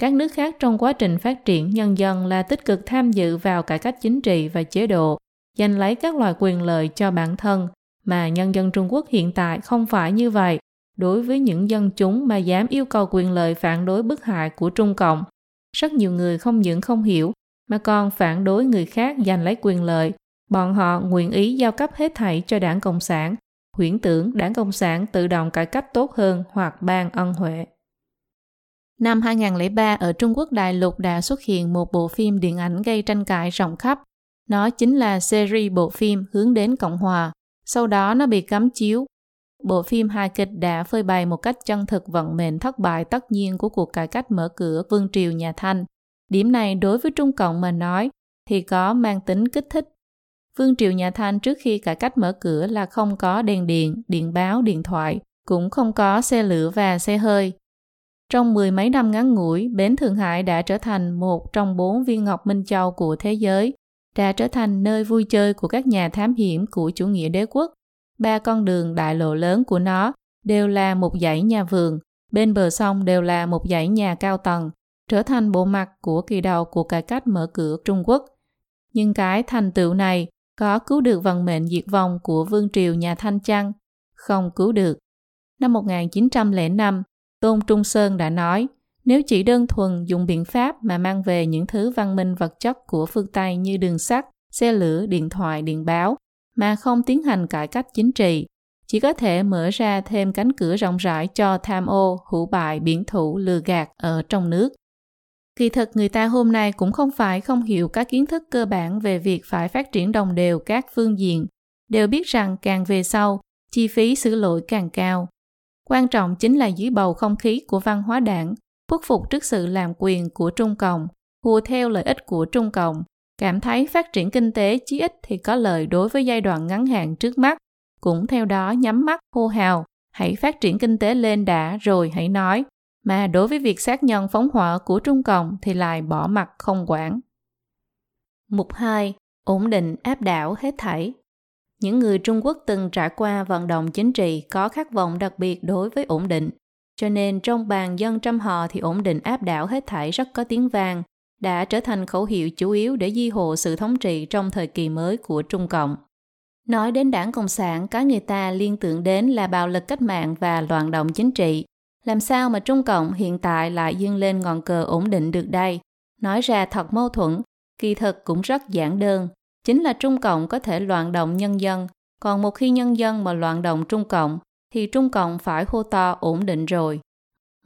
A: Các nước khác trong quá trình phát triển nhân dân là tích cực tham dự vào cải cách chính trị và chế độ, giành lấy các loại quyền lợi cho bản thân, mà nhân dân Trung Quốc hiện tại không phải như vậy. Đối với những dân chúng mà dám yêu cầu quyền lợi phản đối bức hại của Trung Cộng, rất nhiều người không những không hiểu mà còn phản đối người khác giành lấy quyền lợi. Bọn họ nguyện ý giao cấp hết thảy cho đảng Cộng sản, huyễn tưởng đảng Cộng sản tự động cải cách tốt hơn hoặc ban ân huệ. Năm 2003 ở Trung Quốc Đại Lục đã xuất hiện một bộ phim điện ảnh gây tranh cãi rộng khắp. Nó chính là series bộ phim hướng đến Cộng Hòa. Sau đó nó bị cấm chiếu. Bộ phim hài kịch đã phơi bày một cách chân thực vận mệnh thất bại tất nhiên của cuộc cải cách mở cửa vương triều nhà Thanh. Điểm này đối với Trung Cộng mà nói thì có mang tính kích thích. Vương triều nhà Thanh trước khi cải cách mở cửa là không có đèn điện, điện báo, điện thoại, cũng không có xe lửa và xe hơi. Trong mười mấy năm ngắn ngủi, bến Thượng Hải đã trở thành một trong bốn viên ngọc minh châu của thế giới, đã trở thành nơi vui chơi của các nhà thám hiểm của chủ nghĩa đế quốc. Ba con đường đại lộ lớn của nó đều là một dãy nhà vườn, bên bờ sông đều là một dãy nhà cao tầng, trở thành bộ mặt của kỳ đầu của cải cách mở cửa Trung Quốc. Nhưng cái thành tựu này có cứu được vận mệnh diệt vong của vương triều nhà Thanh chăng? Không cứu được. Năm 1905, Tôn Trung Sơn đã nói, nếu chỉ đơn thuần dùng biện pháp mà mang về những thứ văn minh vật chất của phương Tây như đường sắt, xe lửa, điện thoại, điện báo, mà không tiến hành cải cách chính trị, chỉ có thể mở ra thêm cánh cửa rộng rãi cho tham ô, hữu bại, biển thủ, lừa gạt ở trong nước. Kỳ thực người ta hôm nay cũng không phải không hiểu các kiến thức cơ bản về việc phải phát triển đồng đều các phương diện, đều biết rằng càng về sau, chi phí xử lỗi càng cao. Quan trọng chính là dưới bầu không khí của văn hóa đảng, khuất phục trước sự làm quyền của Trung Cộng, hùa theo lợi ích của Trung Cộng, cảm thấy phát triển kinh tế chí ít thì có lợi đối với giai đoạn ngắn hạn trước mắt, cũng theo đó nhắm mắt hô hào, hãy phát triển kinh tế lên đã rồi hãy nói, mà đối với việc xác nhân phóng hỏa của Trung Cộng thì lại bỏ mặt không quản. Mục 2. Ổn định áp đảo hết thảy những người Trung Quốc từng trải qua vận động chính trị có khát vọng đặc biệt đối với ổn định. Cho nên trong bàn dân trăm họ thì ổn định áp đảo hết thảy rất có tiếng vang, đã trở thành khẩu hiệu chủ yếu để di hộ sự thống trị trong thời kỳ mới của Trung Cộng. Nói đến đảng Cộng sản, cái người ta liên tưởng đến là bạo lực cách mạng và loạn động chính trị. Làm sao mà Trung Cộng hiện tại lại dương lên ngọn cờ ổn định được đây? Nói ra thật mâu thuẫn, kỳ thực cũng rất giản đơn chính là Trung Cộng có thể loạn động nhân dân, còn một khi nhân dân mà loạn động Trung Cộng, thì Trung Cộng phải hô to ổn định rồi.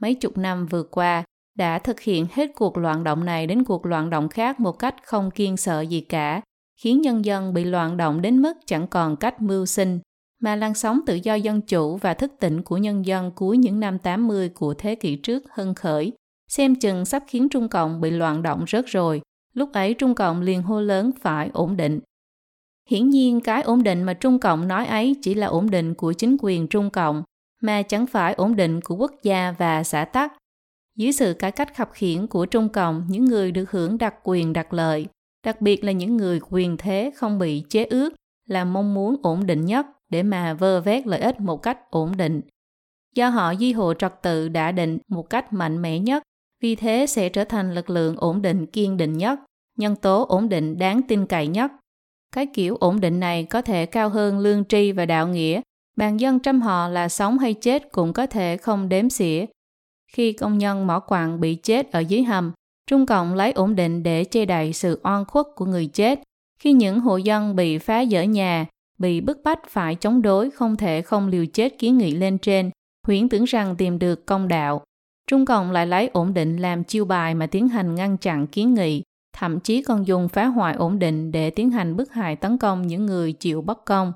A: Mấy chục năm vừa qua, đã thực hiện hết cuộc loạn động này đến cuộc loạn động khác một cách không kiên sợ gì cả, khiến nhân dân bị loạn động đến mức chẳng còn cách mưu sinh, mà làn sóng tự do dân chủ và thức tỉnh của nhân dân cuối những năm 80 của thế kỷ trước hân khởi, xem chừng sắp khiến Trung Cộng bị loạn động rớt rồi, Lúc ấy Trung Cộng liền hô lớn phải ổn định. Hiển nhiên cái ổn định mà Trung Cộng nói ấy chỉ là ổn định của chính quyền Trung Cộng, mà chẳng phải ổn định của quốc gia và xã tắc. Dưới sự cải cách khập khiển của Trung Cộng, những người được hưởng đặc quyền đặc lợi, đặc biệt là những người quyền thế không bị chế ước, là mong muốn ổn định nhất để mà vơ vét lợi ích một cách ổn định. Do họ di hộ trật tự đã định một cách mạnh mẽ nhất, vì thế sẽ trở thành lực lượng ổn định kiên định nhất, nhân tố ổn định đáng tin cậy nhất. Cái kiểu ổn định này có thể cao hơn lương tri và đạo nghĩa, Bàn dân trăm họ là sống hay chết cũng có thể không đếm xỉa. Khi công nhân mỏ quặng bị chết ở dưới hầm, Trung Cộng lấy ổn định để che đậy sự oan khuất của người chết. Khi những hộ dân bị phá dỡ nhà, bị bức bách phải chống đối không thể không liều chết kiến nghị lên trên, huyễn tưởng rằng tìm được công đạo. Trung Cộng lại lấy ổn định làm chiêu bài mà tiến hành ngăn chặn kiến nghị, thậm chí còn dùng phá hoại ổn định để tiến hành bức hại tấn công những người chịu bất công.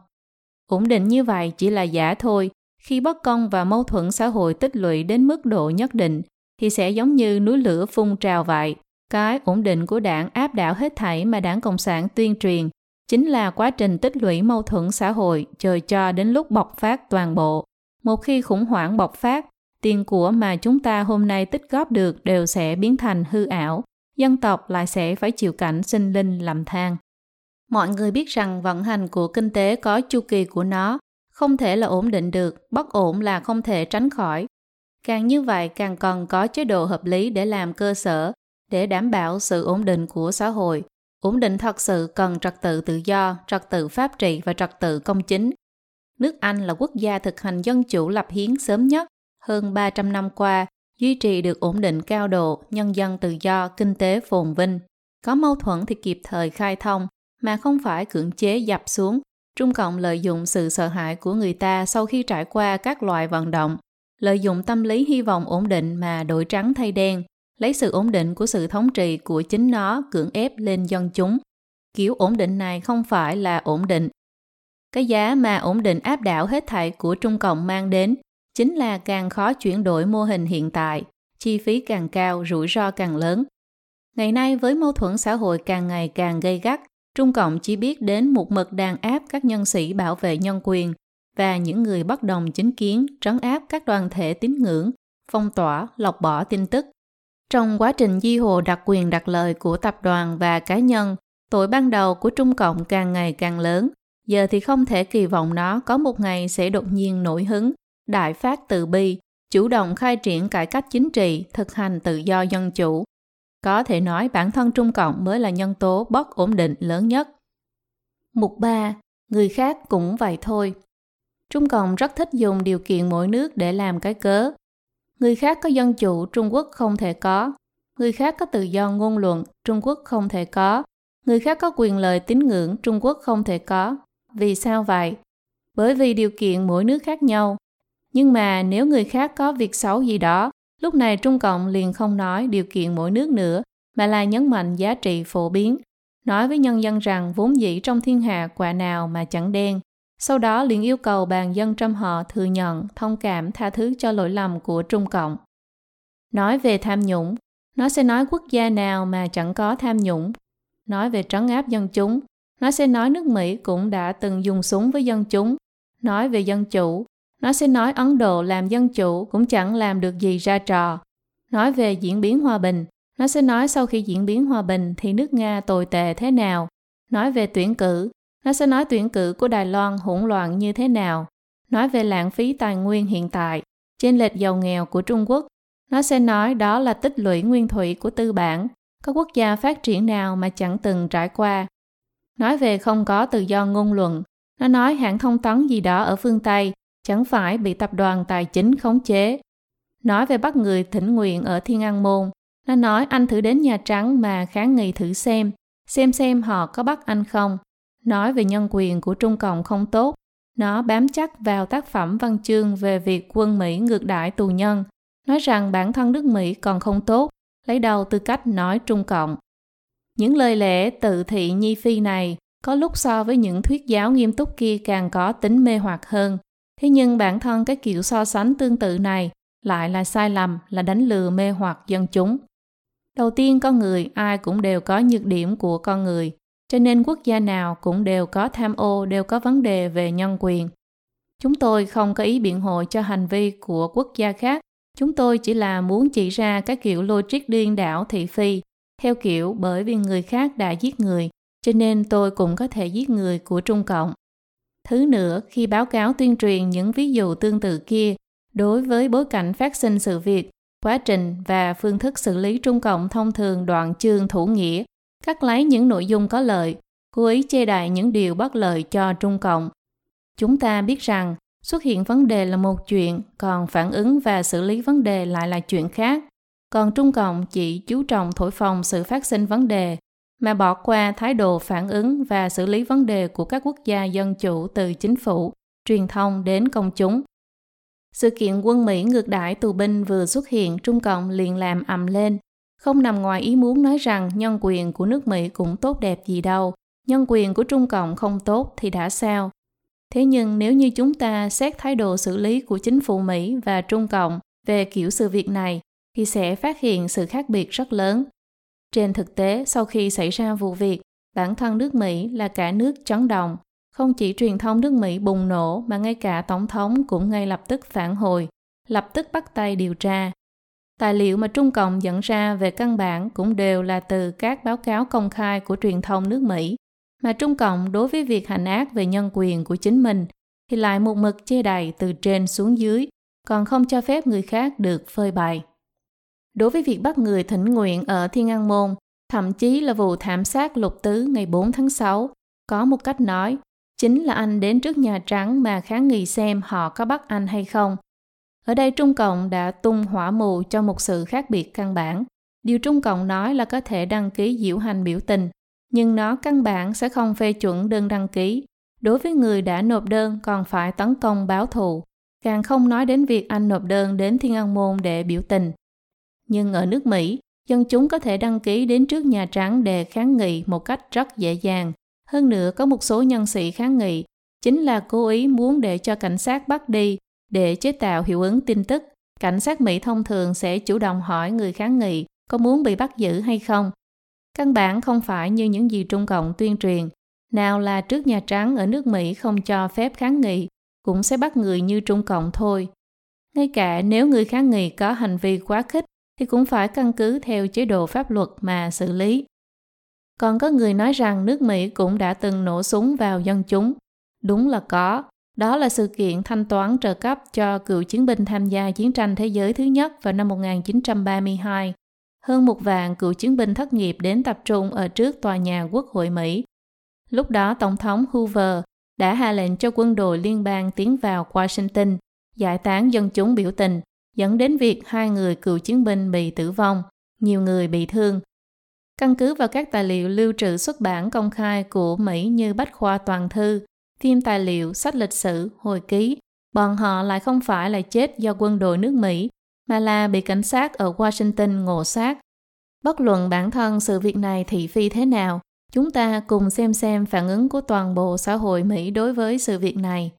A: Ổn định như vậy chỉ là giả thôi, khi bất công và mâu thuẫn xã hội tích lũy đến mức độ nhất định thì sẽ giống như núi lửa phun trào vậy. Cái ổn định của đảng áp đảo hết thảy mà đảng Cộng sản tuyên truyền chính là quá trình tích lũy mâu thuẫn xã hội chờ cho đến lúc bộc phát toàn bộ. Một khi khủng hoảng bộc phát, tiền của mà chúng ta hôm nay tích góp được đều sẽ biến thành hư ảo, dân tộc lại sẽ phải chịu cảnh sinh linh làm than. Mọi người biết rằng vận hành của kinh tế có chu kỳ của nó, không thể là ổn định được, bất ổn là không thể tránh khỏi. Càng như vậy càng cần có chế độ hợp lý để làm cơ sở, để đảm bảo sự ổn định của xã hội. Ổn định thật sự cần trật tự tự do, trật tự pháp trị và trật tự công chính. Nước Anh là quốc gia thực hành dân chủ lập hiến sớm nhất, hơn 300 năm qua, duy trì được ổn định cao độ, nhân dân tự do, kinh tế phồn vinh. Có mâu thuẫn thì kịp thời khai thông, mà không phải cưỡng chế dập xuống. Trung Cộng lợi dụng sự sợ hãi của người ta sau khi trải qua các loại vận động, lợi dụng tâm lý hy vọng ổn định mà đổi trắng thay đen, lấy sự ổn định của sự thống trị của chính nó cưỡng ép lên dân chúng. Kiểu ổn định này không phải là ổn định. Cái giá mà ổn định áp đảo hết thảy của Trung Cộng mang đến chính là càng khó chuyển đổi mô hình hiện tại, chi phí càng cao, rủi ro càng lớn. Ngày nay với mâu thuẫn xã hội càng ngày càng gây gắt, Trung Cộng chỉ biết đến một mực đàn áp các nhân sĩ bảo vệ nhân quyền và những người bất đồng chính kiến trấn áp các đoàn thể tín ngưỡng, phong tỏa, lọc bỏ tin tức. Trong quá trình di hồ đặc quyền đặc lợi của tập đoàn và cá nhân, tội ban đầu của Trung Cộng càng ngày càng lớn, giờ thì không thể kỳ vọng nó có một ngày sẽ đột nhiên nổi hứng, đại phát từ bi, chủ động khai triển cải cách chính trị, thực hành tự do dân chủ, có thể nói bản thân Trung Cộng mới là nhân tố bất ổn định lớn nhất. Mục 3. Người khác cũng vậy thôi. Trung Cộng rất thích dùng điều kiện mỗi nước để làm cái cớ. Người khác có dân chủ, Trung Quốc không thể có. Người khác có tự do ngôn luận, Trung Quốc không thể có. Người khác có quyền lợi tín ngưỡng, Trung Quốc không thể có. Vì sao vậy? Bởi vì điều kiện mỗi nước khác nhau. Nhưng mà nếu người khác có việc xấu gì đó, Lúc này Trung Cộng liền không nói điều kiện mỗi nước nữa, mà là nhấn mạnh giá trị phổ biến, nói với nhân dân rằng vốn dĩ trong thiên hạ quả nào mà chẳng đen. Sau đó liền yêu cầu bàn dân trăm họ thừa nhận, thông cảm, tha thứ cho lỗi lầm của Trung Cộng. Nói về tham nhũng, nó sẽ nói quốc gia nào mà chẳng có tham nhũng. Nói về trấn áp dân chúng, nó sẽ nói nước Mỹ cũng đã từng dùng súng với dân chúng. Nói về dân chủ, nó sẽ nói Ấn Độ làm dân chủ cũng chẳng làm được gì ra trò. Nói về diễn biến hòa bình, nó sẽ nói sau khi diễn biến hòa bình thì nước Nga tồi tệ thế nào. Nói về tuyển cử, nó sẽ nói tuyển cử của Đài Loan hỗn loạn như thế nào. Nói về lãng phí tài nguyên hiện tại, trên lệch giàu nghèo của Trung Quốc, nó sẽ nói đó là tích lũy nguyên thủy của tư bản, có quốc gia phát triển nào mà chẳng từng trải qua. Nói về không có tự do ngôn luận, nó nói hãng thông tấn gì đó ở phương Tây chẳng phải bị tập đoàn tài chính khống chế. Nói về bắt người thỉnh nguyện ở Thiên An Môn, nó nói anh thử đến Nhà Trắng mà kháng nghị thử xem, xem xem họ có bắt anh không. Nói về nhân quyền của Trung Cộng không tốt, nó bám chắc vào tác phẩm văn chương về việc quân Mỹ ngược đãi tù nhân, nói rằng bản thân nước Mỹ còn không tốt, lấy đầu tư cách nói Trung Cộng. Những lời lẽ tự thị nhi phi này có lúc so với những thuyết giáo nghiêm túc kia càng có tính mê hoặc hơn. Thế nhưng bản thân cái kiểu so sánh tương tự này lại là sai lầm, là đánh lừa mê hoặc dân chúng. Đầu tiên con người ai cũng đều có nhược điểm của con người, cho nên quốc gia nào cũng đều có tham ô, đều có vấn đề về nhân quyền. Chúng tôi không có ý biện hộ cho hành vi của quốc gia khác, chúng tôi chỉ là muốn chỉ ra các kiểu logic điên đảo thị phi, theo kiểu bởi vì người khác đã giết người, cho nên tôi cũng có thể giết người của Trung Cộng. Thứ nữa, khi báo cáo tuyên truyền những ví dụ tương tự kia, đối với bối cảnh phát sinh sự việc, quá trình và phương thức xử lý Trung Cộng thông thường đoạn chương thủ nghĩa, cắt lấy những nội dung có lợi, cố ý chê đại những điều bất lợi cho Trung Cộng. Chúng ta biết rằng, Xuất hiện vấn đề là một chuyện, còn phản ứng và xử lý vấn đề lại là chuyện khác. Còn Trung Cộng chỉ chú trọng thổi phồng sự phát sinh vấn đề, mà bỏ qua thái độ phản ứng và xử lý vấn đề của các quốc gia dân chủ từ chính phủ, truyền thông đến công chúng. Sự kiện quân Mỹ ngược đãi tù binh vừa xuất hiện, Trung Cộng liền làm ầm lên. Không nằm ngoài ý muốn nói rằng nhân quyền của nước Mỹ cũng tốt đẹp gì đâu, nhân quyền của Trung Cộng không tốt thì đã sao? Thế nhưng nếu như chúng ta xét thái độ xử lý của chính phủ Mỹ và Trung Cộng về kiểu sự việc này, thì sẽ phát hiện sự khác biệt rất lớn. Trên thực tế, sau khi xảy ra vụ việc, bản thân nước Mỹ là cả nước chấn động. Không chỉ truyền thông nước Mỹ bùng nổ mà ngay cả Tổng thống cũng ngay lập tức phản hồi, lập tức bắt tay điều tra. Tài liệu mà Trung Cộng dẫn ra về căn bản cũng đều là từ các báo cáo công khai của truyền thông nước Mỹ, mà Trung Cộng đối với việc hành ác về nhân quyền của chính mình thì lại một mực che đậy từ trên xuống dưới, còn không cho phép người khác được phơi bày. Đối với việc bắt người thỉnh nguyện ở Thiên An Môn, thậm chí là vụ thảm sát lục tứ ngày 4 tháng 6, có một cách nói, chính là anh đến trước Nhà Trắng mà kháng nghị xem họ có bắt anh hay không. Ở đây Trung Cộng đã tung hỏa mù cho một sự khác biệt căn bản. Điều Trung Cộng nói là có thể đăng ký diễu hành biểu tình, nhưng nó căn bản sẽ không phê chuẩn đơn đăng ký. Đối với người đã nộp đơn còn phải tấn công báo thù, càng không nói đến việc anh nộp đơn đến Thiên An Môn để biểu tình. Nhưng ở nước Mỹ, dân chúng có thể đăng ký đến trước Nhà Trắng để kháng nghị một cách rất dễ dàng. Hơn nữa có một số nhân sĩ kháng nghị chính là cố ý muốn để cho cảnh sát bắt đi để chế tạo hiệu ứng tin tức. Cảnh sát Mỹ thông thường sẽ chủ động hỏi người kháng nghị có muốn bị bắt giữ hay không. Căn bản không phải như những gì Trung Cộng tuyên truyền. Nào là trước Nhà Trắng ở nước Mỹ không cho phép kháng nghị, cũng sẽ bắt người như Trung Cộng thôi. Ngay cả nếu người kháng nghị có hành vi quá khích thì cũng phải căn cứ theo chế độ pháp luật mà xử lý. Còn có người nói rằng nước Mỹ cũng đã từng nổ súng vào dân chúng. Đúng là có. Đó là sự kiện thanh toán trợ cấp cho cựu chiến binh tham gia chiến tranh thế giới thứ nhất vào năm 1932. Hơn một vạn cựu chiến binh thất nghiệp đến tập trung ở trước tòa nhà Quốc hội Mỹ. Lúc đó Tổng thống Hoover đã hạ lệnh cho quân đội liên bang tiến vào Washington, giải tán dân chúng biểu tình dẫn đến việc hai người cựu chiến binh bị tử vong, nhiều người bị thương. Căn cứ vào các tài liệu lưu trữ xuất bản công khai của Mỹ như Bách khoa toàn thư, phim tài liệu, sách lịch sử, hồi ký, bọn họ lại không phải là chết do quân đội nước Mỹ, mà là bị cảnh sát ở Washington ngộ sát. Bất luận bản thân sự việc này thị phi thế nào, chúng ta cùng xem xem phản ứng của toàn bộ xã hội Mỹ đối với sự việc này.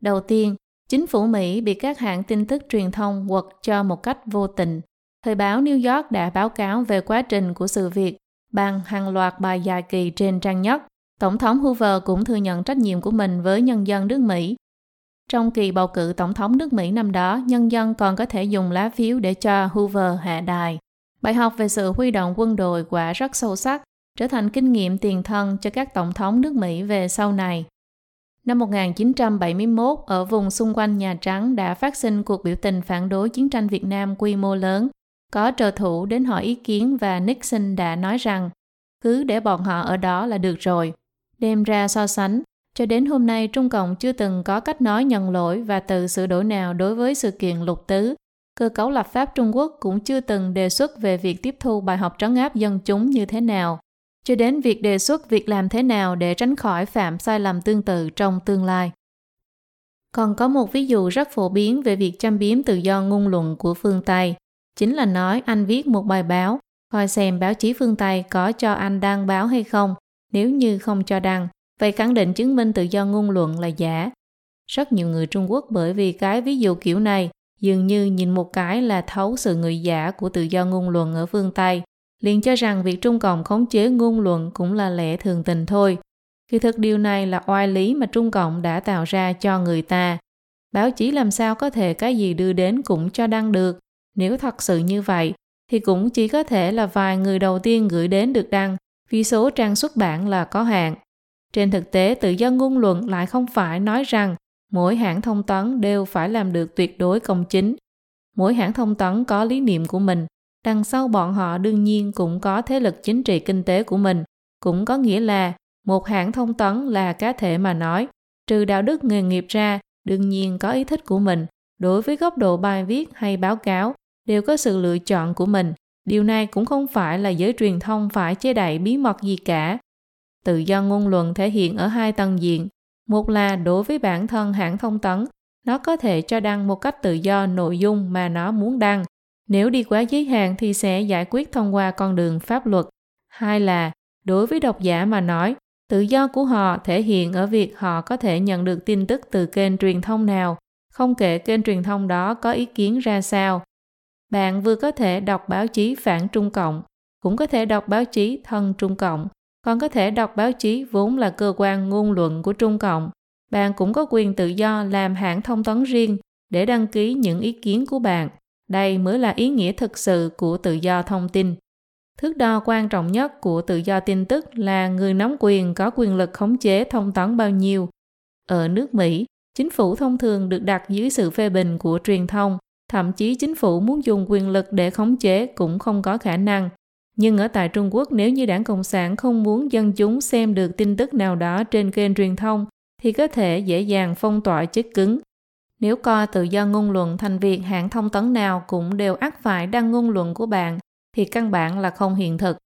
A: Đầu tiên, Chính phủ Mỹ bị các hãng tin tức truyền thông quật cho một cách vô tình. Thời báo New York đã báo cáo về quá trình của sự việc bằng hàng loạt bài dài kỳ trên trang nhất. Tổng thống Hoover cũng thừa nhận trách nhiệm của mình với nhân dân nước Mỹ. Trong kỳ bầu cử tổng thống nước Mỹ năm đó, nhân dân còn có thể dùng lá phiếu để cho Hoover hạ đài. Bài học về sự huy động quân đội quả rất sâu sắc, trở thành kinh nghiệm tiền thân cho các tổng thống nước Mỹ về sau này. Năm 1971, ở vùng xung quanh Nhà Trắng đã phát sinh cuộc biểu tình phản đối chiến tranh Việt Nam quy mô lớn. Có trợ thủ đến hỏi ý kiến và Nixon đã nói rằng cứ để bọn họ ở đó là được rồi. Đem ra so sánh, cho đến hôm nay Trung Cộng chưa từng có cách nói nhận lỗi và từ sửa đổi nào đối với sự kiện lục tứ. Cơ cấu lập pháp Trung Quốc cũng chưa từng đề xuất về việc tiếp thu bài học trấn áp dân chúng như thế nào cho đến việc đề xuất việc làm thế nào để tránh khỏi phạm sai lầm tương tự trong tương lai. Còn có một ví dụ rất phổ biến về việc châm biếm tự do ngôn luận của phương Tây, chính là nói anh viết một bài báo, coi xem báo chí phương Tây có cho anh đăng báo hay không, nếu như không cho đăng, vậy khẳng định chứng minh tự do ngôn luận là giả. Rất nhiều người Trung Quốc bởi vì cái ví dụ kiểu này dường như nhìn một cái là thấu sự người giả của tự do ngôn luận ở phương Tây liền cho rằng việc Trung Cộng khống chế ngôn luận cũng là lẽ thường tình thôi. Kỳ thực điều này là oai lý mà Trung Cộng đã tạo ra cho người ta. Báo chí làm sao có thể cái gì đưa đến cũng cho đăng được. Nếu thật sự như vậy, thì cũng chỉ có thể là vài người đầu tiên gửi đến được đăng, vì số trang xuất bản là có hạn. Trên thực tế, tự do ngôn luận lại không phải nói rằng mỗi hãng thông tấn đều phải làm được tuyệt đối công chính. Mỗi hãng thông tấn có lý niệm của mình đằng sau bọn họ đương nhiên cũng có thế lực chính trị kinh tế của mình, cũng có nghĩa là một hãng thông tấn là cá thể mà nói, trừ đạo đức nghề nghiệp ra đương nhiên có ý thích của mình. Đối với góc độ bài viết hay báo cáo, đều có sự lựa chọn của mình. Điều này cũng không phải là giới truyền thông phải chế đậy bí mật gì cả. Tự do ngôn luận thể hiện ở hai tầng diện. Một là đối với bản thân hãng thông tấn, nó có thể cho đăng một cách tự do nội dung mà nó muốn đăng. Nếu đi quá giới hạn thì sẽ giải quyết thông qua con đường pháp luật. Hai là, đối với độc giả mà nói, tự do của họ thể hiện ở việc họ có thể nhận được tin tức từ kênh truyền thông nào, không kể kênh truyền thông đó có ý kiến ra sao. Bạn vừa có thể đọc báo chí phản Trung Cộng, cũng có thể đọc báo chí thân Trung Cộng, còn có thể đọc báo chí vốn là cơ quan ngôn luận của Trung Cộng. Bạn cũng có quyền tự do làm hãng thông tấn riêng để đăng ký những ý kiến của bạn. Đây mới là ý nghĩa thực sự của tự do thông tin. Thước đo quan trọng nhất của tự do tin tức là người nắm quyền có quyền lực khống chế thông tấn bao nhiêu. Ở nước Mỹ, chính phủ thông thường được đặt dưới sự phê bình của truyền thông, thậm chí chính phủ muốn dùng quyền lực để khống chế cũng không có khả năng. Nhưng ở tại Trung Quốc nếu như đảng Cộng sản không muốn dân chúng xem được tin tức nào đó trên kênh truyền thông thì có thể dễ dàng phong tỏa chất cứng. Nếu coi tự do ngôn luận thành việc hãng thông tấn nào cũng đều ắt phải đăng ngôn luận của bạn thì căn bản là không hiện thực.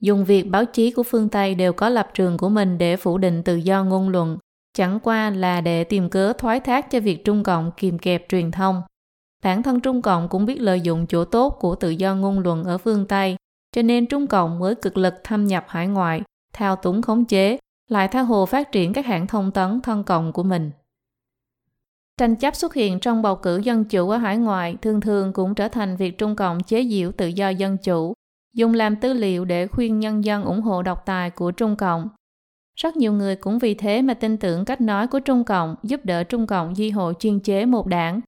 A: Dùng việc báo chí của phương Tây đều có lập trường của mình để phủ định tự do ngôn luận, chẳng qua là để tìm cớ thoái thác cho việc Trung Cộng kìm kẹp truyền thông. Bản thân Trung Cộng cũng biết lợi dụng chỗ tốt của tự do ngôn luận ở phương Tây, cho nên Trung Cộng mới cực lực thâm nhập hải ngoại, thao túng khống chế, lại tha hồ phát triển các hãng thông tấn thân cộng của mình. Tranh chấp xuất hiện trong bầu cử dân chủ ở hải ngoại thường thường cũng trở thành việc Trung Cộng chế giễu tự do dân chủ, dùng làm tư liệu để khuyên nhân dân ủng hộ độc tài của Trung Cộng. Rất nhiều người cũng vì thế mà tin tưởng cách nói của Trung Cộng giúp đỡ Trung Cộng di hộ chuyên chế một đảng.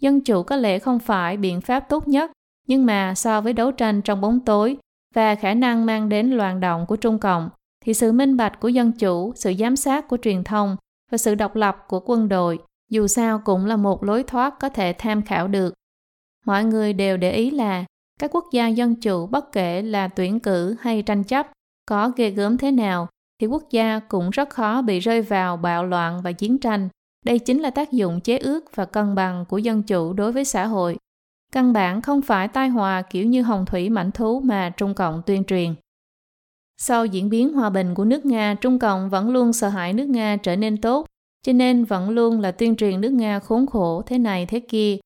A: Dân chủ có lẽ không phải biện pháp tốt nhất, nhưng mà so với đấu tranh trong bóng tối và khả năng mang đến loạn động của Trung Cộng, thì sự minh bạch của dân chủ, sự giám sát của truyền thông và sự độc lập của quân đội dù sao cũng là một lối thoát có thể tham khảo được. Mọi người đều để ý là các quốc gia dân chủ bất kể là tuyển cử hay tranh chấp có ghê gớm thế nào thì quốc gia cũng rất khó bị rơi vào bạo loạn và chiến tranh. Đây chính là tác dụng chế ước và cân bằng của dân chủ đối với xã hội. Căn bản không phải tai họa kiểu như hồng thủy mảnh thú mà Trung Cộng tuyên truyền. Sau diễn biến hòa bình của nước Nga, Trung Cộng vẫn luôn sợ hãi nước Nga trở nên tốt cho nên vẫn luôn là tuyên truyền nước Nga khốn khổ thế này thế kia.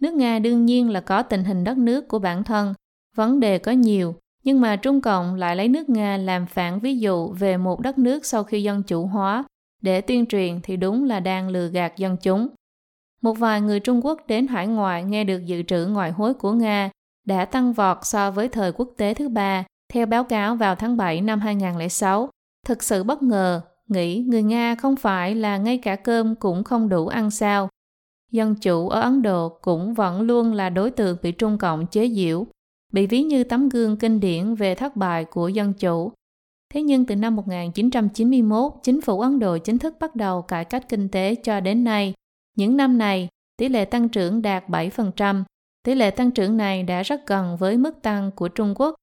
A: Nước Nga đương nhiên là có tình hình đất nước của bản thân, vấn đề có nhiều, nhưng mà Trung Cộng lại lấy nước Nga làm phản ví dụ về một đất nước sau khi dân chủ hóa, để tuyên truyền thì đúng là đang lừa gạt dân chúng. Một vài người Trung Quốc đến hải ngoại nghe được dự trữ ngoại hối của Nga đã tăng vọt so với thời quốc tế thứ ba, theo báo cáo vào tháng 7 năm 2006. Thực sự bất ngờ nghĩ người Nga không phải là ngay cả cơm cũng không đủ ăn sao. Dân chủ ở Ấn Độ cũng vẫn luôn là đối tượng bị Trung Cộng chế giễu, bị ví như tấm gương kinh điển về thất bại của dân chủ. Thế nhưng từ năm 1991, chính phủ Ấn Độ chính thức bắt đầu cải cách kinh tế cho đến nay. Những năm này, tỷ lệ tăng trưởng đạt 7%. Tỷ lệ tăng trưởng này đã rất gần với mức tăng của Trung Quốc.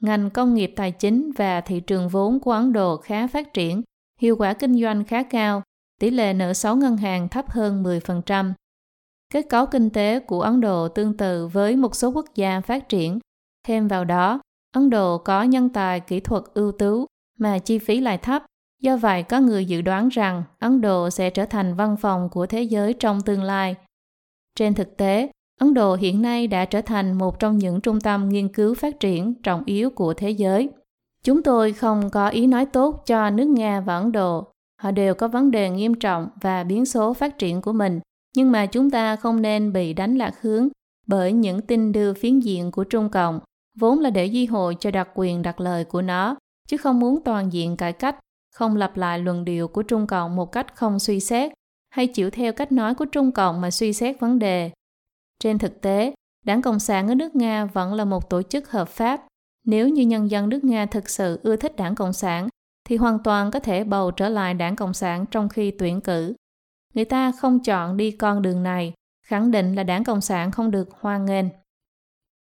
A: Ngành công nghiệp tài chính và thị trường vốn của Ấn Độ khá phát triển, hiệu quả kinh doanh khá cao, tỷ lệ nợ xấu ngân hàng thấp hơn 10%. Kết cấu kinh tế của Ấn Độ tương tự với một số quốc gia phát triển. Thêm vào đó, Ấn Độ có nhân tài kỹ thuật ưu tú mà chi phí lại thấp. Do vậy, có người dự đoán rằng Ấn Độ sẽ trở thành văn phòng của thế giới trong tương lai. Trên thực tế, Ấn Độ hiện nay đã trở thành một trong những trung tâm nghiên cứu phát triển trọng yếu của thế giới. Chúng tôi không có ý nói tốt cho nước Nga và Ấn Độ. Họ đều có vấn đề nghiêm trọng và biến số phát triển của mình, nhưng mà chúng ta không nên bị đánh lạc hướng bởi những tin đưa phiến diện của Trung Cộng, vốn là để duy hội cho đặc quyền đặc lời của nó, chứ không muốn toàn diện cải cách, không lặp lại luận điệu của Trung Cộng một cách không suy xét, hay chịu theo cách nói của Trung Cộng mà suy xét vấn đề. Trên thực tế, Đảng Cộng sản ở nước Nga vẫn là một tổ chức hợp pháp nếu như nhân dân nước Nga thực sự ưa thích đảng Cộng sản, thì hoàn toàn có thể bầu trở lại đảng Cộng sản trong khi tuyển cử. Người ta không chọn đi con đường này, khẳng định là đảng Cộng sản không được hoan nghênh.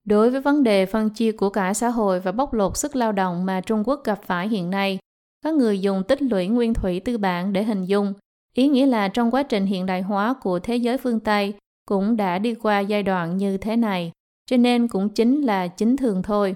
A: Đối với vấn đề phân chia của cả xã hội và bóc lột sức lao động mà Trung Quốc gặp phải hiện nay, có người dùng tích lũy nguyên thủy tư bản để hình dung, Ý nghĩa là trong quá trình hiện đại hóa của thế giới phương Tây cũng đã đi qua giai đoạn như thế này, cho nên cũng chính là chính thường thôi.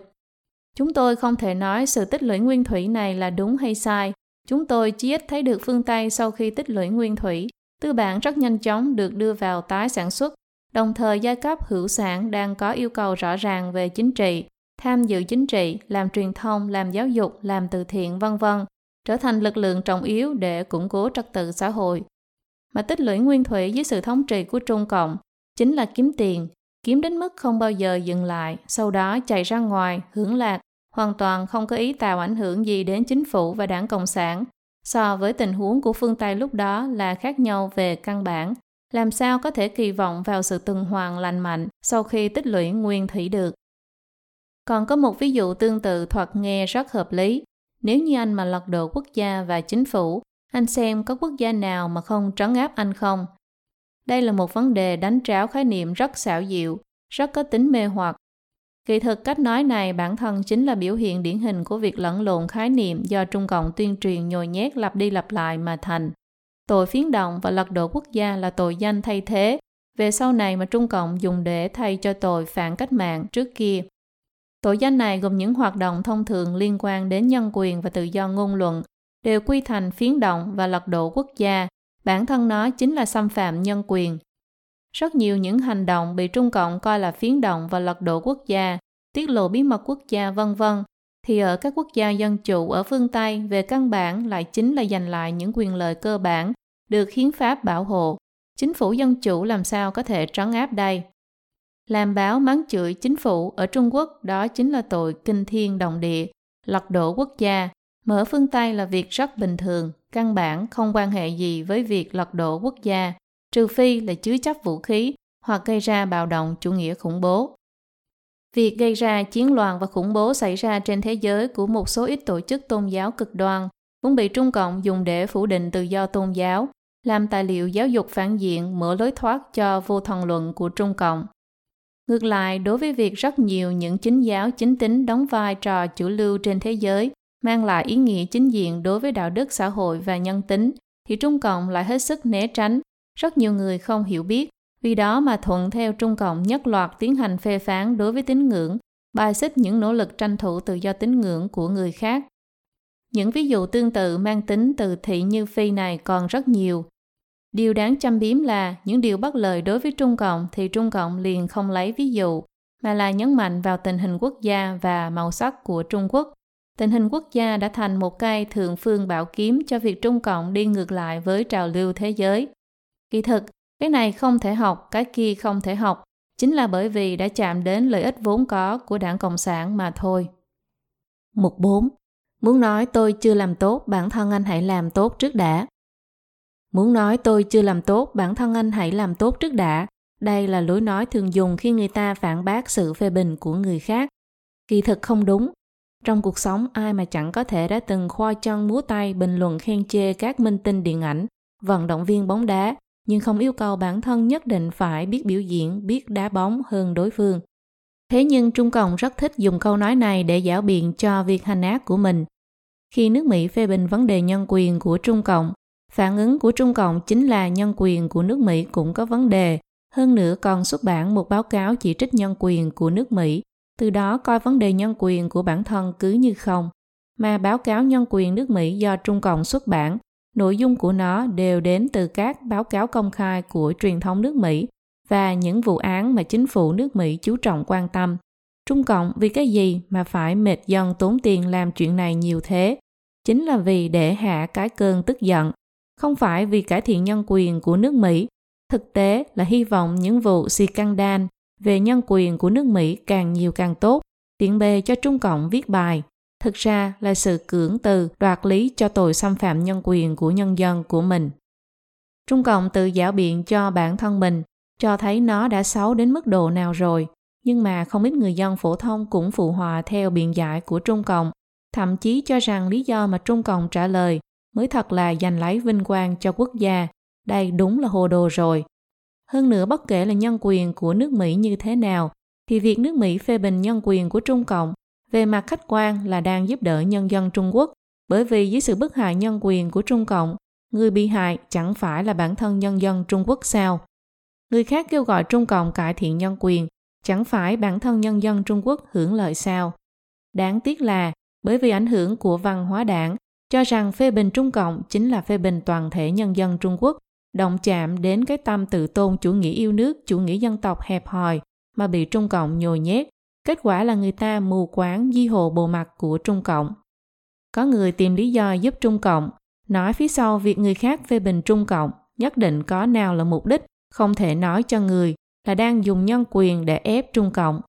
A: Chúng tôi không thể nói sự tích lũy nguyên thủy này là đúng hay sai. Chúng tôi chỉ ít thấy được phương Tây sau khi tích lũy nguyên thủy, tư bản rất nhanh chóng được đưa vào tái sản xuất, đồng thời giai cấp hữu sản đang có yêu cầu rõ ràng về chính trị, tham dự chính trị, làm truyền thông, làm giáo dục, làm từ thiện, vân vân, trở thành lực lượng trọng yếu để củng cố trật tự xã hội. Mà tích lũy nguyên thủy dưới sự thống trị của Trung Cộng chính là kiếm tiền, kiếm đến mức không bao giờ dừng lại, sau đó chạy ra ngoài, hưởng lạc, hoàn toàn không có ý tạo ảnh hưởng gì đến chính phủ và đảng Cộng sản. So với tình huống của phương Tây lúc đó là khác nhau về căn bản, làm sao có thể kỳ vọng vào sự tuần hoàn lành mạnh sau khi tích lũy nguyên thủy được. Còn có một ví dụ tương tự thoạt nghe rất hợp lý. Nếu như anh mà lật đổ quốc gia và chính phủ, anh xem có quốc gia nào mà không trấn áp anh không? Đây là một vấn đề đánh tráo khái niệm rất xảo diệu, rất có tính mê hoặc. Kỳ thực cách nói này bản thân chính là biểu hiện điển hình của việc lẫn lộn khái niệm do Trung Cộng tuyên truyền nhồi nhét lặp đi lặp lại mà thành. Tội phiến động và lật đổ quốc gia là tội danh thay thế, về sau này mà Trung Cộng dùng để thay cho tội phản cách mạng trước kia. Tội danh này gồm những hoạt động thông thường liên quan đến nhân quyền và tự do ngôn luận, đều quy thành phiến động và lật đổ quốc gia, bản thân nó chính là xâm phạm nhân quyền. Rất nhiều những hành động bị Trung Cộng coi là phiến động và lật đổ quốc gia, tiết lộ bí mật quốc gia vân vân thì ở các quốc gia dân chủ ở phương Tây về căn bản lại chính là giành lại những quyền lợi cơ bản được hiến pháp bảo hộ. Chính phủ dân chủ làm sao có thể trấn áp đây? Làm báo mắng chửi chính phủ ở Trung Quốc đó chính là tội kinh thiên động địa, lật đổ quốc gia. Mở phương Tây là việc rất bình thường, căn bản không quan hệ gì với việc lật đổ quốc gia, trừ phi là chứa chấp vũ khí hoặc gây ra bạo động chủ nghĩa khủng bố. Việc gây ra chiến loạn và khủng bố xảy ra trên thế giới của một số ít tổ chức tôn giáo cực đoan cũng bị Trung Cộng dùng để phủ định tự do tôn giáo, làm tài liệu giáo dục phản diện mở lối thoát cho vô thần luận của Trung Cộng. Ngược lại, đối với việc rất nhiều những chính giáo chính tính đóng vai trò chủ lưu trên thế giới, mang lại ý nghĩa chính diện đối với đạo đức xã hội và nhân tính, thì Trung Cộng lại hết sức né tránh. Rất nhiều người không hiểu biết, vì đó mà thuận theo Trung Cộng nhất loạt tiến hành phê phán đối với tín ngưỡng, bài xích những nỗ lực tranh thủ tự do tín ngưỡng của người khác. Những ví dụ tương tự mang tính từ thị như phi này còn rất nhiều, Điều đáng châm biếm là những điều bất lợi đối với Trung Cộng thì Trung Cộng liền không lấy ví dụ, mà là nhấn mạnh vào tình hình quốc gia và màu sắc của Trung Quốc. Tình hình quốc gia đã thành một cây thượng phương bảo kiếm cho việc Trung Cộng đi ngược lại với trào lưu thế giới. Kỳ thực, cái này không thể học, cái kia không thể học, chính là bởi vì đã chạm đến lợi ích vốn có của đảng Cộng sản mà thôi. Mục 4. Muốn nói tôi chưa làm tốt, bản thân anh hãy làm tốt trước đã. Muốn nói tôi chưa làm tốt, bản thân anh hãy làm tốt trước đã. Đây là lối nói thường dùng khi người ta phản bác sự phê bình của người khác. Kỳ thực không đúng. Trong cuộc sống, ai mà chẳng có thể đã từng khoa chân múa tay bình luận khen chê các minh tinh điện ảnh, vận động viên bóng đá, nhưng không yêu cầu bản thân nhất định phải biết biểu diễn, biết đá bóng hơn đối phương. Thế nhưng Trung Cộng rất thích dùng câu nói này để giảo biện cho việc hành ác của mình. Khi nước Mỹ phê bình vấn đề nhân quyền của Trung Cộng, Phản ứng của Trung Cộng chính là nhân quyền của nước Mỹ cũng có vấn đề, hơn nữa còn xuất bản một báo cáo chỉ trích nhân quyền của nước Mỹ, từ đó coi vấn đề nhân quyền của bản thân cứ như không. Mà báo cáo nhân quyền nước Mỹ do Trung Cộng xuất bản, nội dung của nó đều đến từ các báo cáo công khai của truyền thông nước Mỹ và những vụ án mà chính phủ nước Mỹ chú trọng quan tâm. Trung Cộng vì cái gì mà phải mệt dân tốn tiền làm chuyện này nhiều thế? Chính là vì để hạ cái cơn tức giận không phải vì cải thiện nhân quyền của nước Mỹ, thực tế là hy vọng những vụ scandal về nhân quyền của nước Mỹ càng nhiều càng tốt, tiện bề cho Trung Cộng viết bài. Thực ra là sự cưỡng từ đoạt lý cho tội xâm phạm nhân quyền của nhân dân của mình. Trung Cộng tự giảo biện cho bản thân mình, cho thấy nó đã xấu đến mức độ nào rồi, nhưng mà không ít người dân phổ thông cũng phụ hòa theo biện giải của Trung Cộng, thậm chí cho rằng lý do mà Trung Cộng trả lời mới thật là giành lấy vinh quang cho quốc gia. Đây đúng là hồ đồ rồi. Hơn nữa bất kể là nhân quyền của nước Mỹ như thế nào, thì việc nước Mỹ phê bình nhân quyền của Trung Cộng về mặt khách quan là đang giúp đỡ nhân dân Trung Quốc, bởi vì dưới sự bức hại nhân quyền của Trung Cộng, người bị hại chẳng phải là bản thân nhân dân Trung Quốc sao? Người khác kêu gọi Trung Cộng cải thiện nhân quyền, chẳng phải bản thân nhân dân Trung Quốc hưởng lợi sao? Đáng tiếc là bởi vì ảnh hưởng của văn hóa đảng cho rằng phê bình Trung Cộng chính là phê bình toàn thể nhân dân Trung Quốc, động chạm đến cái tâm tự tôn chủ nghĩa yêu nước, chủ nghĩa dân tộc hẹp hòi mà bị Trung Cộng nhồi nhét. Kết quả là người ta mù quáng di hồ bộ mặt của Trung Cộng. Có người tìm lý do giúp Trung Cộng, nói phía sau việc người khác phê bình Trung Cộng nhất định có nào là mục đích, không thể nói cho người là đang dùng nhân quyền để ép Trung Cộng.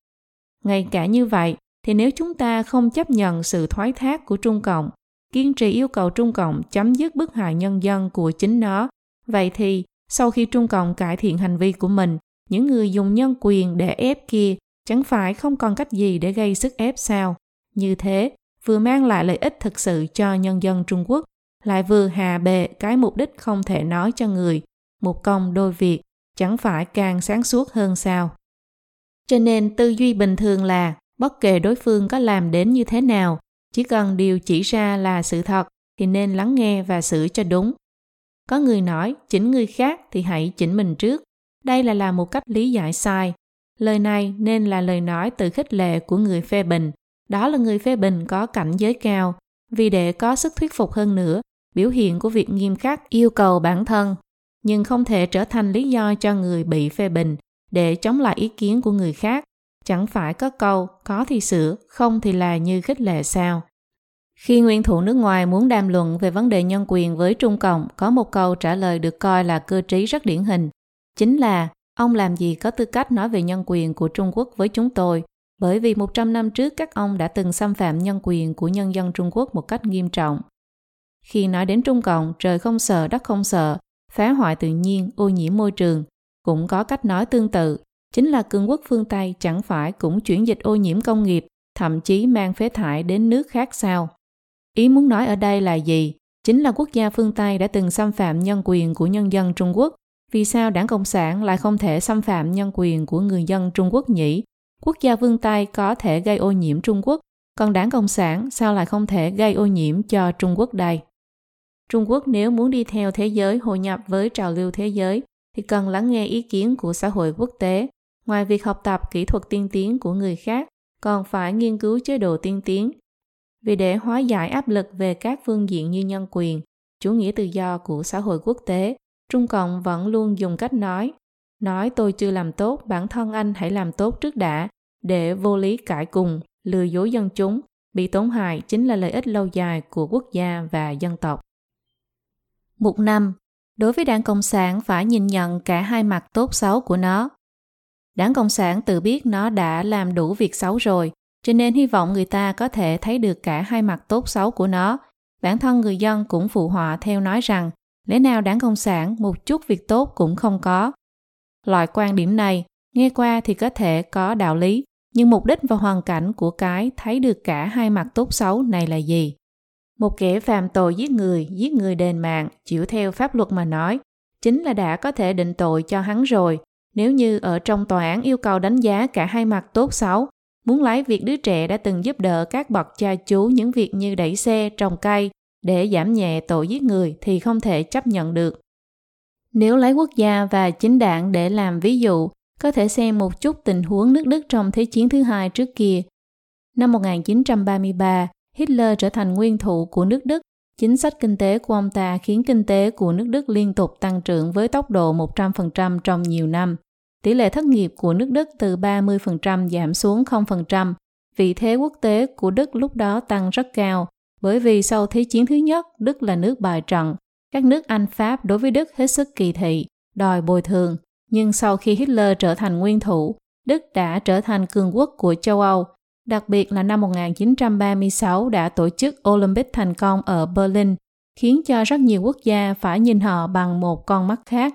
A: Ngay cả như vậy, thì nếu chúng ta không chấp nhận sự thoái thác của Trung Cộng, kiên trì yêu cầu Trung Cộng chấm dứt bức hại nhân dân của chính nó, vậy thì sau khi Trung Cộng cải thiện hành vi của mình, những người dùng nhân quyền để ép kia chẳng phải không còn cách gì để gây sức ép sao? Như thế, vừa mang lại lợi ích thực sự cho nhân dân Trung Quốc, lại vừa hà bệ cái mục đích không thể nói cho người, một công đôi việc, chẳng phải càng sáng suốt hơn sao? Cho nên tư duy bình thường là bất kể đối phương có làm đến như thế nào, chỉ cần điều chỉ ra là sự thật thì nên lắng nghe và xử cho đúng. Có người nói chỉnh người khác thì hãy chỉnh mình trước. Đây là là một cách lý giải sai. Lời này nên là lời nói từ khích lệ của người phê bình. Đó là người phê bình có cảnh giới cao. Vì để có sức thuyết phục hơn nữa, biểu hiện của việc nghiêm khắc yêu cầu bản thân, nhưng không thể trở thành lý do cho người bị phê bình để chống lại ý kiến của người khác Chẳng phải có câu có thì sửa, không thì là như khích lệ sao? Khi nguyên thủ nước ngoài muốn đàm luận về vấn đề nhân quyền với Trung Cộng, có một câu trả lời được coi là cơ trí rất điển hình. Chính là, ông làm gì có tư cách nói về nhân quyền của Trung Quốc với chúng tôi, bởi vì 100 năm trước các ông đã từng xâm phạm nhân quyền của nhân dân Trung Quốc một cách nghiêm trọng. Khi nói đến Trung Cộng, trời không sợ, đất không sợ, phá hoại tự nhiên, ô nhiễm môi trường, cũng có cách nói tương tự, chính là cường quốc phương Tây chẳng phải cũng chuyển dịch ô nhiễm công nghiệp, thậm chí mang phế thải đến nước khác sao? Ý muốn nói ở đây là gì? Chính là quốc gia phương Tây đã từng xâm phạm nhân quyền của nhân dân Trung Quốc. Vì sao đảng Cộng sản lại không thể xâm phạm nhân quyền của người dân Trung Quốc nhỉ? Quốc gia phương Tây có thể gây ô nhiễm Trung Quốc, còn đảng Cộng sản sao lại không thể gây ô nhiễm cho Trung Quốc đây? Trung Quốc nếu muốn đi theo thế giới hội nhập với trào lưu thế giới thì cần lắng nghe ý kiến của xã hội quốc tế Ngoài việc học tập kỹ thuật tiên tiến của người khác, còn phải nghiên cứu chế độ tiên tiến. Vì để hóa giải áp lực về các phương diện như nhân quyền, chủ nghĩa tự do của xã hội quốc tế, Trung Cộng vẫn luôn dùng cách nói nói tôi chưa làm tốt, bản thân anh hãy làm tốt trước đã, để vô lý cãi cùng, lừa dối dân chúng, bị tổn hại chính là lợi ích lâu dài của quốc gia và dân tộc. Mục 5. Đối với đảng Cộng sản phải nhìn nhận cả hai mặt tốt xấu của nó. Đảng Cộng sản tự biết nó đã làm đủ việc xấu rồi, cho nên hy vọng người ta có thể thấy được cả hai mặt tốt xấu của nó. Bản thân người dân cũng phụ họa theo nói rằng lẽ nào đảng Cộng sản một chút việc tốt cũng không có. Loại quan điểm này, nghe qua thì có thể có đạo lý, nhưng mục đích và hoàn cảnh của cái thấy được cả hai mặt tốt xấu này là gì? Một kẻ phạm tội giết người, giết người đền mạng, chịu theo pháp luật mà nói, chính là đã có thể định tội cho hắn rồi, nếu như ở trong tòa án yêu cầu đánh giá cả hai mặt tốt xấu, muốn lấy việc đứa trẻ đã từng giúp đỡ các bậc cha chú những việc như đẩy xe, trồng cây để giảm nhẹ tội giết người thì không thể chấp nhận được. Nếu lấy quốc gia và chính đảng để làm ví dụ, có thể xem một chút tình huống nước Đức trong Thế chiến thứ hai trước kia. Năm 1933, Hitler trở thành nguyên thủ của nước Đức. Chính sách kinh tế của ông ta khiến kinh tế của nước Đức liên tục tăng trưởng với tốc độ 100% trong nhiều năm. Tỷ lệ thất nghiệp của nước Đức từ 30% giảm xuống 0%. Vị thế quốc tế của Đức lúc đó tăng rất cao, bởi vì sau Thế chiến thứ nhất, Đức là nước bài trận. Các nước Anh Pháp đối với Đức hết sức kỳ thị, đòi bồi thường. Nhưng sau khi Hitler trở thành nguyên thủ, Đức đã trở thành cường quốc của châu Âu. Đặc biệt là năm 1936 đã tổ chức Olympic thành công ở Berlin, khiến cho rất nhiều quốc gia phải nhìn họ bằng một con mắt khác.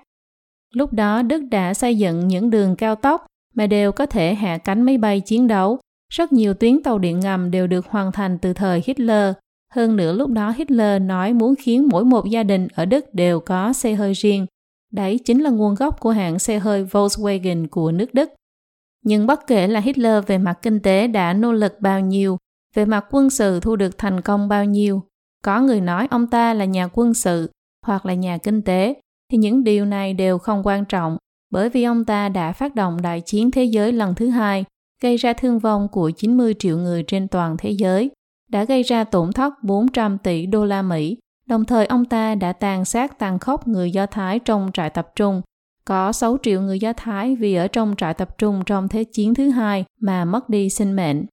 A: Lúc đó Đức đã xây dựng những đường cao tốc mà đều có thể hạ cánh máy bay chiến đấu. Rất nhiều tuyến tàu điện ngầm đều được hoàn thành từ thời Hitler. Hơn nữa lúc đó Hitler nói muốn khiến mỗi một gia đình ở Đức đều có xe hơi riêng. Đấy chính là nguồn gốc của hãng xe hơi Volkswagen của nước Đức. Nhưng bất kể là Hitler về mặt kinh tế đã nỗ lực bao nhiêu, về mặt quân sự thu được thành công bao nhiêu, có người nói ông ta là nhà quân sự, hoặc là nhà kinh tế, thì những điều này đều không quan trọng bởi vì ông ta đã phát động đại chiến thế giới lần thứ hai, gây ra thương vong của 90 triệu người trên toàn thế giới, đã gây ra tổn thất 400 tỷ đô la Mỹ. Đồng thời ông ta đã tàn sát tàn khốc người Do Thái trong trại tập trung. Có 6 triệu người Do Thái vì ở trong trại tập trung trong Thế chiến thứ hai mà mất đi sinh mệnh.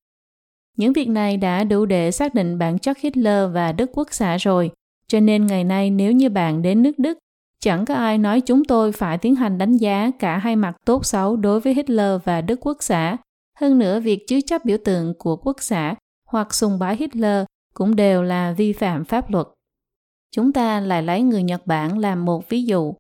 A: Những việc này đã đủ để xác định bản chất Hitler và Đức Quốc xã rồi, cho nên ngày nay nếu như bạn đến nước Đức, chẳng có ai nói chúng tôi phải tiến hành đánh giá cả hai mặt tốt xấu đối với Hitler và Đức Quốc xã. Hơn nữa, việc chứa chấp biểu tượng của quốc xã hoặc sùng bái Hitler cũng đều là vi phạm pháp luật. Chúng ta lại lấy người Nhật Bản làm một ví dụ.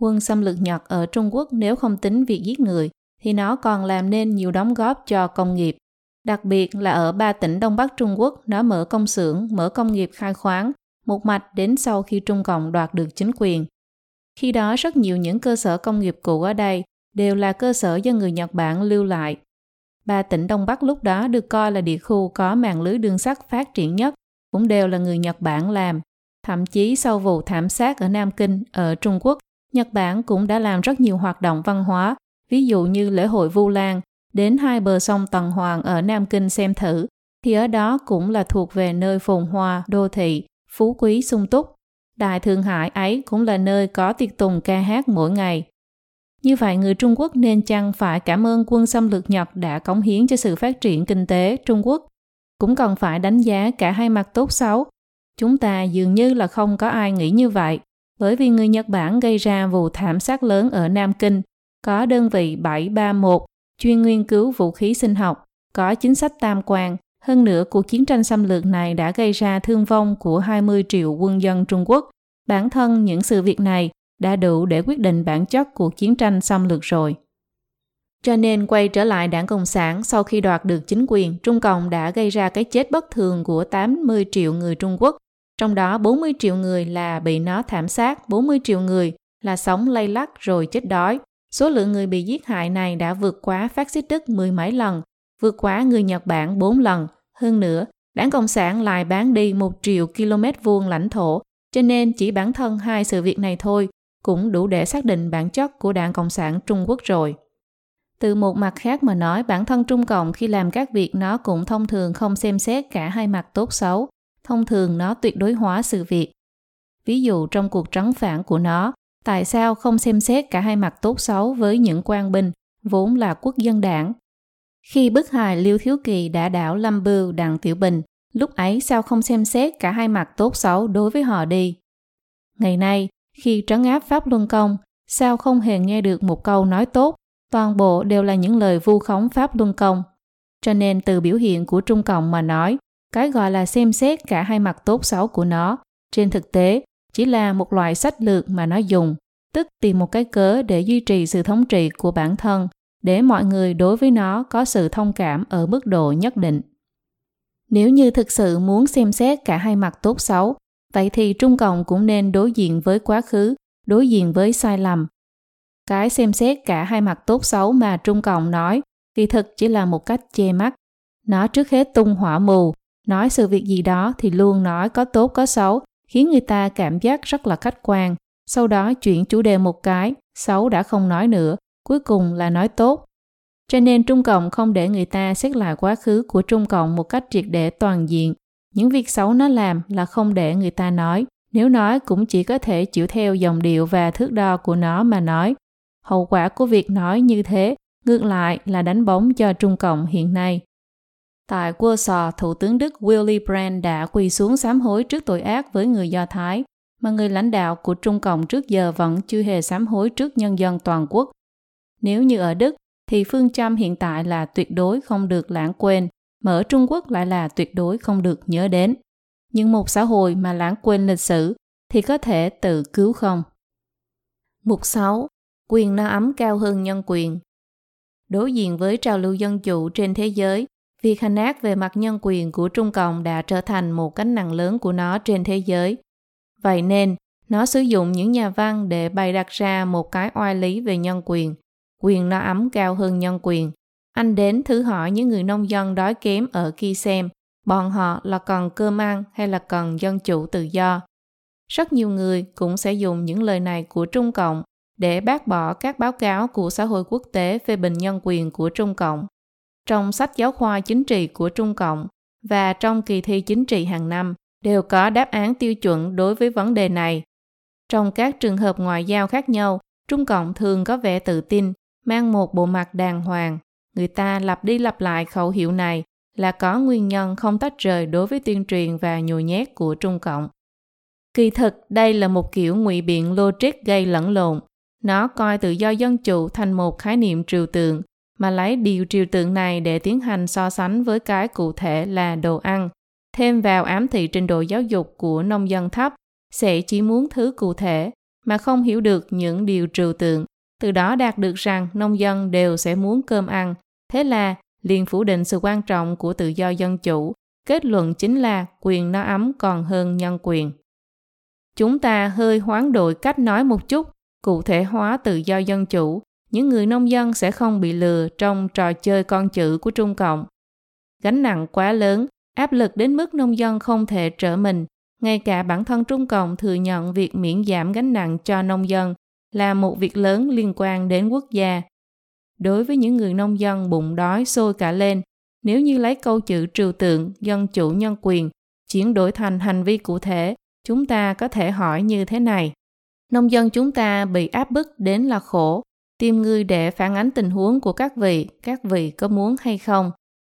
A: Quân xâm lược Nhật ở Trung Quốc nếu không tính việc giết người, thì nó còn làm nên nhiều đóng góp cho công nghiệp. Đặc biệt là ở ba tỉnh Đông Bắc Trung Quốc, nó mở công xưởng, mở công nghiệp khai khoáng, một mạch đến sau khi Trung Cộng đoạt được chính quyền. Khi đó rất nhiều những cơ sở công nghiệp cũ ở đây đều là cơ sở do người Nhật Bản lưu lại. Ba tỉnh Đông Bắc lúc đó được coi là địa khu có mạng lưới đường sắt phát triển nhất, cũng đều là người Nhật Bản làm. Thậm chí sau vụ thảm sát ở Nam Kinh, ở Trung Quốc, Nhật Bản cũng đã làm rất nhiều hoạt động văn hóa, ví dụ như lễ hội Vu Lan, đến hai bờ sông Tần Hoàng ở Nam Kinh xem thử, thì ở đó cũng là thuộc về nơi phồn hoa, đô thị, phú quý sung túc. Đại Thượng Hải ấy cũng là nơi có tiệc tùng ca hát mỗi ngày. Như vậy người Trung Quốc nên chăng phải cảm ơn quân xâm lược Nhật đã cống hiến cho sự phát triển kinh tế Trung Quốc. Cũng cần phải đánh giá cả hai mặt tốt xấu. Chúng ta dường như là không có ai nghĩ như vậy, bởi vì người Nhật Bản gây ra vụ thảm sát lớn ở Nam Kinh, có đơn vị 731 chuyên nghiên cứu vũ khí sinh học, có chính sách tam quan. Hơn nữa, cuộc chiến tranh xâm lược này đã gây ra thương vong của 20 triệu quân dân Trung Quốc. Bản thân những sự việc này đã đủ để quyết định bản chất cuộc chiến tranh xâm lược rồi. Cho nên quay trở lại đảng Cộng sản sau khi đoạt được chính quyền, Trung Cộng đã gây ra cái chết bất thường của 80 triệu người Trung Quốc. Trong đó 40 triệu người là bị nó thảm sát, 40 triệu người là sống lay lắc rồi chết đói. Số lượng người bị giết hại này đã vượt quá phát xít Đức mười mấy lần, vượt quá người Nhật Bản 4 lần. Hơn nữa, đảng Cộng sản lại bán đi một triệu km vuông lãnh thổ, cho nên chỉ bản thân hai sự việc này thôi cũng đủ để xác định bản chất của đảng Cộng sản Trung Quốc rồi. Từ một mặt khác mà nói, bản thân Trung Cộng khi làm các việc nó cũng thông thường không xem xét cả hai mặt tốt xấu, thông thường nó tuyệt đối hóa sự việc. Ví dụ trong cuộc trắng phản của nó, tại sao không xem xét cả hai mặt tốt xấu với những quan binh vốn là quốc dân đảng? Khi bức hài Liêu Thiếu Kỳ đã đảo Lâm Bưu Đặng Tiểu Bình, lúc ấy sao không xem xét cả hai mặt tốt xấu đối với họ đi? Ngày nay, khi trấn áp Pháp Luân Công, sao không hề nghe được một câu nói tốt, toàn bộ đều là những lời vu khống Pháp Luân Công. Cho nên từ biểu hiện của Trung Cộng mà nói, cái gọi là xem xét cả hai mặt tốt xấu của nó, trên thực tế chỉ là một loại sách lược mà nó dùng, tức tìm một cái cớ để duy trì sự thống trị của bản thân, để mọi người đối với nó có sự thông cảm ở mức độ nhất định. Nếu như thực sự muốn xem xét cả hai mặt tốt xấu, vậy thì Trung Cộng cũng nên đối diện với quá khứ, đối diện với sai lầm. Cái xem xét cả hai mặt tốt xấu mà Trung Cộng nói, kỳ thực chỉ là một cách che mắt. Nó trước hết tung hỏa mù, nói sự việc gì đó thì luôn nói có tốt có xấu, khiến người ta cảm giác rất là khách quan. Sau đó chuyển chủ đề một cái, xấu đã không nói nữa, cuối cùng là nói tốt. Cho nên Trung Cộng không để người ta xét lại quá khứ của Trung Cộng một cách triệt để toàn diện, những việc xấu nó làm là không để người ta nói, nếu nói cũng chỉ có thể chịu theo dòng điệu và thước đo của nó mà nói. Hậu quả của việc nói như thế, ngược lại là đánh bóng cho Trung Cộng hiện nay. Tại Warsaw, Thủ tướng Đức Willy Brandt đã quỳ xuống sám hối trước tội ác với người Do Thái, mà người lãnh đạo của Trung Cộng trước giờ vẫn chưa hề sám hối trước nhân dân toàn quốc. Nếu như ở Đức, thì phương châm hiện tại là tuyệt đối không được lãng quên, mà ở Trung Quốc lại là tuyệt đối không được nhớ đến. Nhưng một xã hội mà lãng quên lịch sử thì có thể tự cứu không? Mục 6. Quyền no ấm cao hơn nhân quyền Đối diện với trào lưu dân chủ trên thế giới, việc hành ác về mặt nhân quyền của Trung Cộng đã trở thành một cánh nặng lớn của nó trên thế giới. Vậy nên, nó sử dụng những nhà văn để bày đặt ra một cái oai lý về nhân quyền, quyền no ấm cao hơn nhân quyền, anh đến thử hỏi những người nông dân đói kém ở kia xem, bọn họ là cần cơm ăn hay là cần dân chủ tự do. rất nhiều người cũng sẽ dùng những lời này của Trung Cộng để bác bỏ các báo cáo của xã hội quốc tế phê bình nhân quyền của Trung Cộng. Trong sách giáo khoa chính trị của Trung Cộng và trong kỳ thi chính trị hàng năm đều có đáp án tiêu chuẩn đối với vấn đề này. Trong các trường hợp ngoại giao khác nhau, Trung Cộng thường có vẻ tự tin, mang một bộ mặt đàng hoàng. Người ta lặp đi lặp lại khẩu hiệu này là có nguyên nhân không tách rời đối với tuyên truyền và nhồi nhét của Trung Cộng. Kỳ thực, đây là một kiểu ngụy biện logic gây lẫn lộn. Nó coi tự do dân chủ thành một khái niệm trừu tượng, mà lấy điều trừu tượng này để tiến hành so sánh với cái cụ thể là đồ ăn. Thêm vào ám thị trình độ giáo dục của nông dân thấp, sẽ chỉ muốn thứ cụ thể, mà không hiểu được những điều trừu tượng. Từ đó đạt được rằng nông dân đều sẽ muốn cơm ăn. Thế là liền phủ định sự quan trọng của tự do dân chủ. Kết luận chính là quyền no ấm còn hơn nhân quyền. Chúng ta hơi hoán đổi cách nói một chút, cụ thể hóa tự do dân chủ, những người nông dân sẽ không bị lừa trong trò chơi con chữ của Trung Cộng. Gánh nặng quá lớn, áp lực đến mức nông dân không thể trở mình. Ngay cả bản thân Trung Cộng thừa nhận việc miễn giảm gánh nặng cho nông dân là một việc lớn liên quan đến quốc gia. Đối với những người nông dân bụng đói sôi cả lên, nếu như lấy câu chữ trừu tượng dân chủ nhân quyền chuyển đổi thành hành vi cụ thể chúng ta có thể hỏi như thế này. Nông dân chúng ta bị áp bức đến là khổ, tìm người để phản ánh tình huống của các vị, các vị có muốn hay không.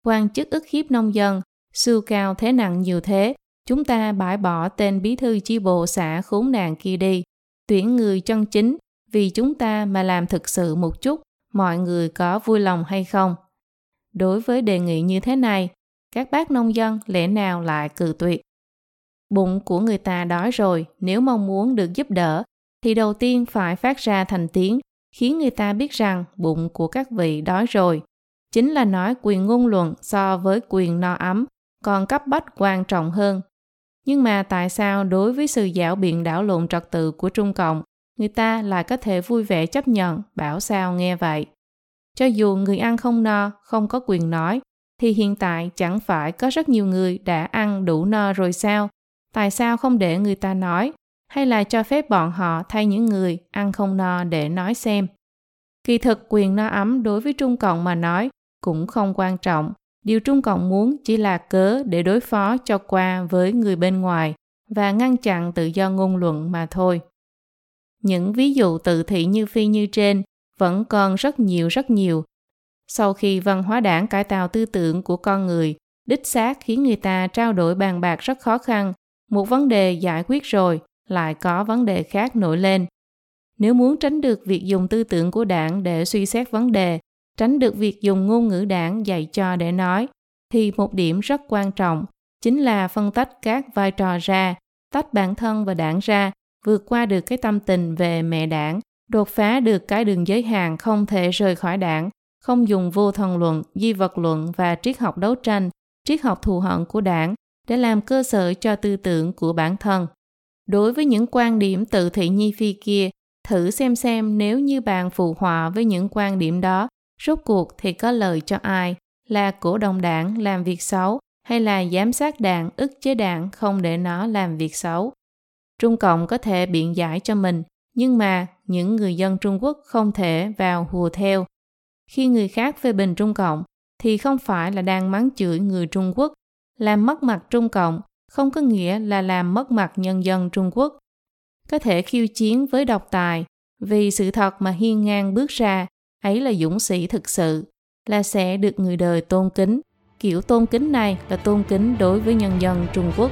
A: Quan chức ức hiếp nông dân, sưu cao thế nặng nhiều thế, chúng ta bãi bỏ tên bí thư chi bộ xã khốn nạn kia đi, tuyển người chân chính, vì chúng ta mà làm thực sự một chút, mọi người có vui lòng hay không? Đối với đề nghị như thế này, các bác nông dân lẽ nào lại cự tuyệt? Bụng của người ta đói rồi, nếu mong muốn được giúp đỡ, thì đầu tiên phải phát ra thành tiếng, khiến người ta biết rằng bụng của các vị đói rồi. Chính là nói quyền ngôn luận so với quyền no ấm, còn cấp bách quan trọng hơn. Nhưng mà tại sao đối với sự dạo biện đảo lộn trật tự của Trung Cộng, người ta lại có thể vui vẻ chấp nhận, bảo sao nghe vậy? Cho dù người ăn không no, không có quyền nói, thì hiện tại chẳng phải có rất nhiều người đã ăn đủ no rồi sao? tại sao không để người ta nói hay là cho phép bọn họ thay những người ăn không no để nói xem kỳ thực quyền no ấm đối với trung cộng mà nói cũng không quan trọng điều trung cộng muốn chỉ là cớ để đối phó cho qua với người bên ngoài và ngăn chặn tự do ngôn luận mà thôi. Những ví dụ tự thị như phi như trên vẫn còn rất nhiều rất nhiều. Sau khi văn hóa đảng cải tạo tư tưởng của con người, đích xác khiến người ta trao đổi bàn bạc rất khó khăn. Một vấn đề giải quyết rồi, lại có vấn đề khác nổi lên. Nếu muốn tránh được việc dùng tư tưởng của đảng để suy xét vấn đề tránh được việc dùng ngôn ngữ đảng dạy cho để nói thì một điểm rất quan trọng chính là phân tách các vai trò ra tách bản thân và đảng ra vượt qua được cái tâm tình về mẹ đảng đột phá được cái đường giới hạn không thể rời khỏi đảng không dùng vô thần luận di vật luận và triết học đấu tranh triết học thù hận của đảng để làm cơ sở cho tư tưởng của bản thân. Đối với những quan điểm tự thị nhi phi kia, thử xem xem nếu như bạn phù hòa với những quan điểm đó, rốt cuộc thì có lợi cho ai, là cổ đồng đảng làm việc xấu hay là giám sát đảng ức chế đảng không để nó làm việc xấu. Trung Cộng có thể biện giải cho mình, nhưng mà những người dân Trung Quốc không thể vào hùa theo. Khi người khác phê bình Trung Cộng, thì không phải là đang mắng chửi người Trung Quốc làm mất mặt Trung Cộng không có nghĩa là làm mất mặt nhân dân Trung Quốc. Có thể khiêu chiến với độc tài, vì sự thật mà hiên ngang bước ra, ấy là dũng sĩ thực sự, là sẽ được người đời tôn kính. Kiểu tôn kính này là tôn kính đối với nhân dân Trung Quốc.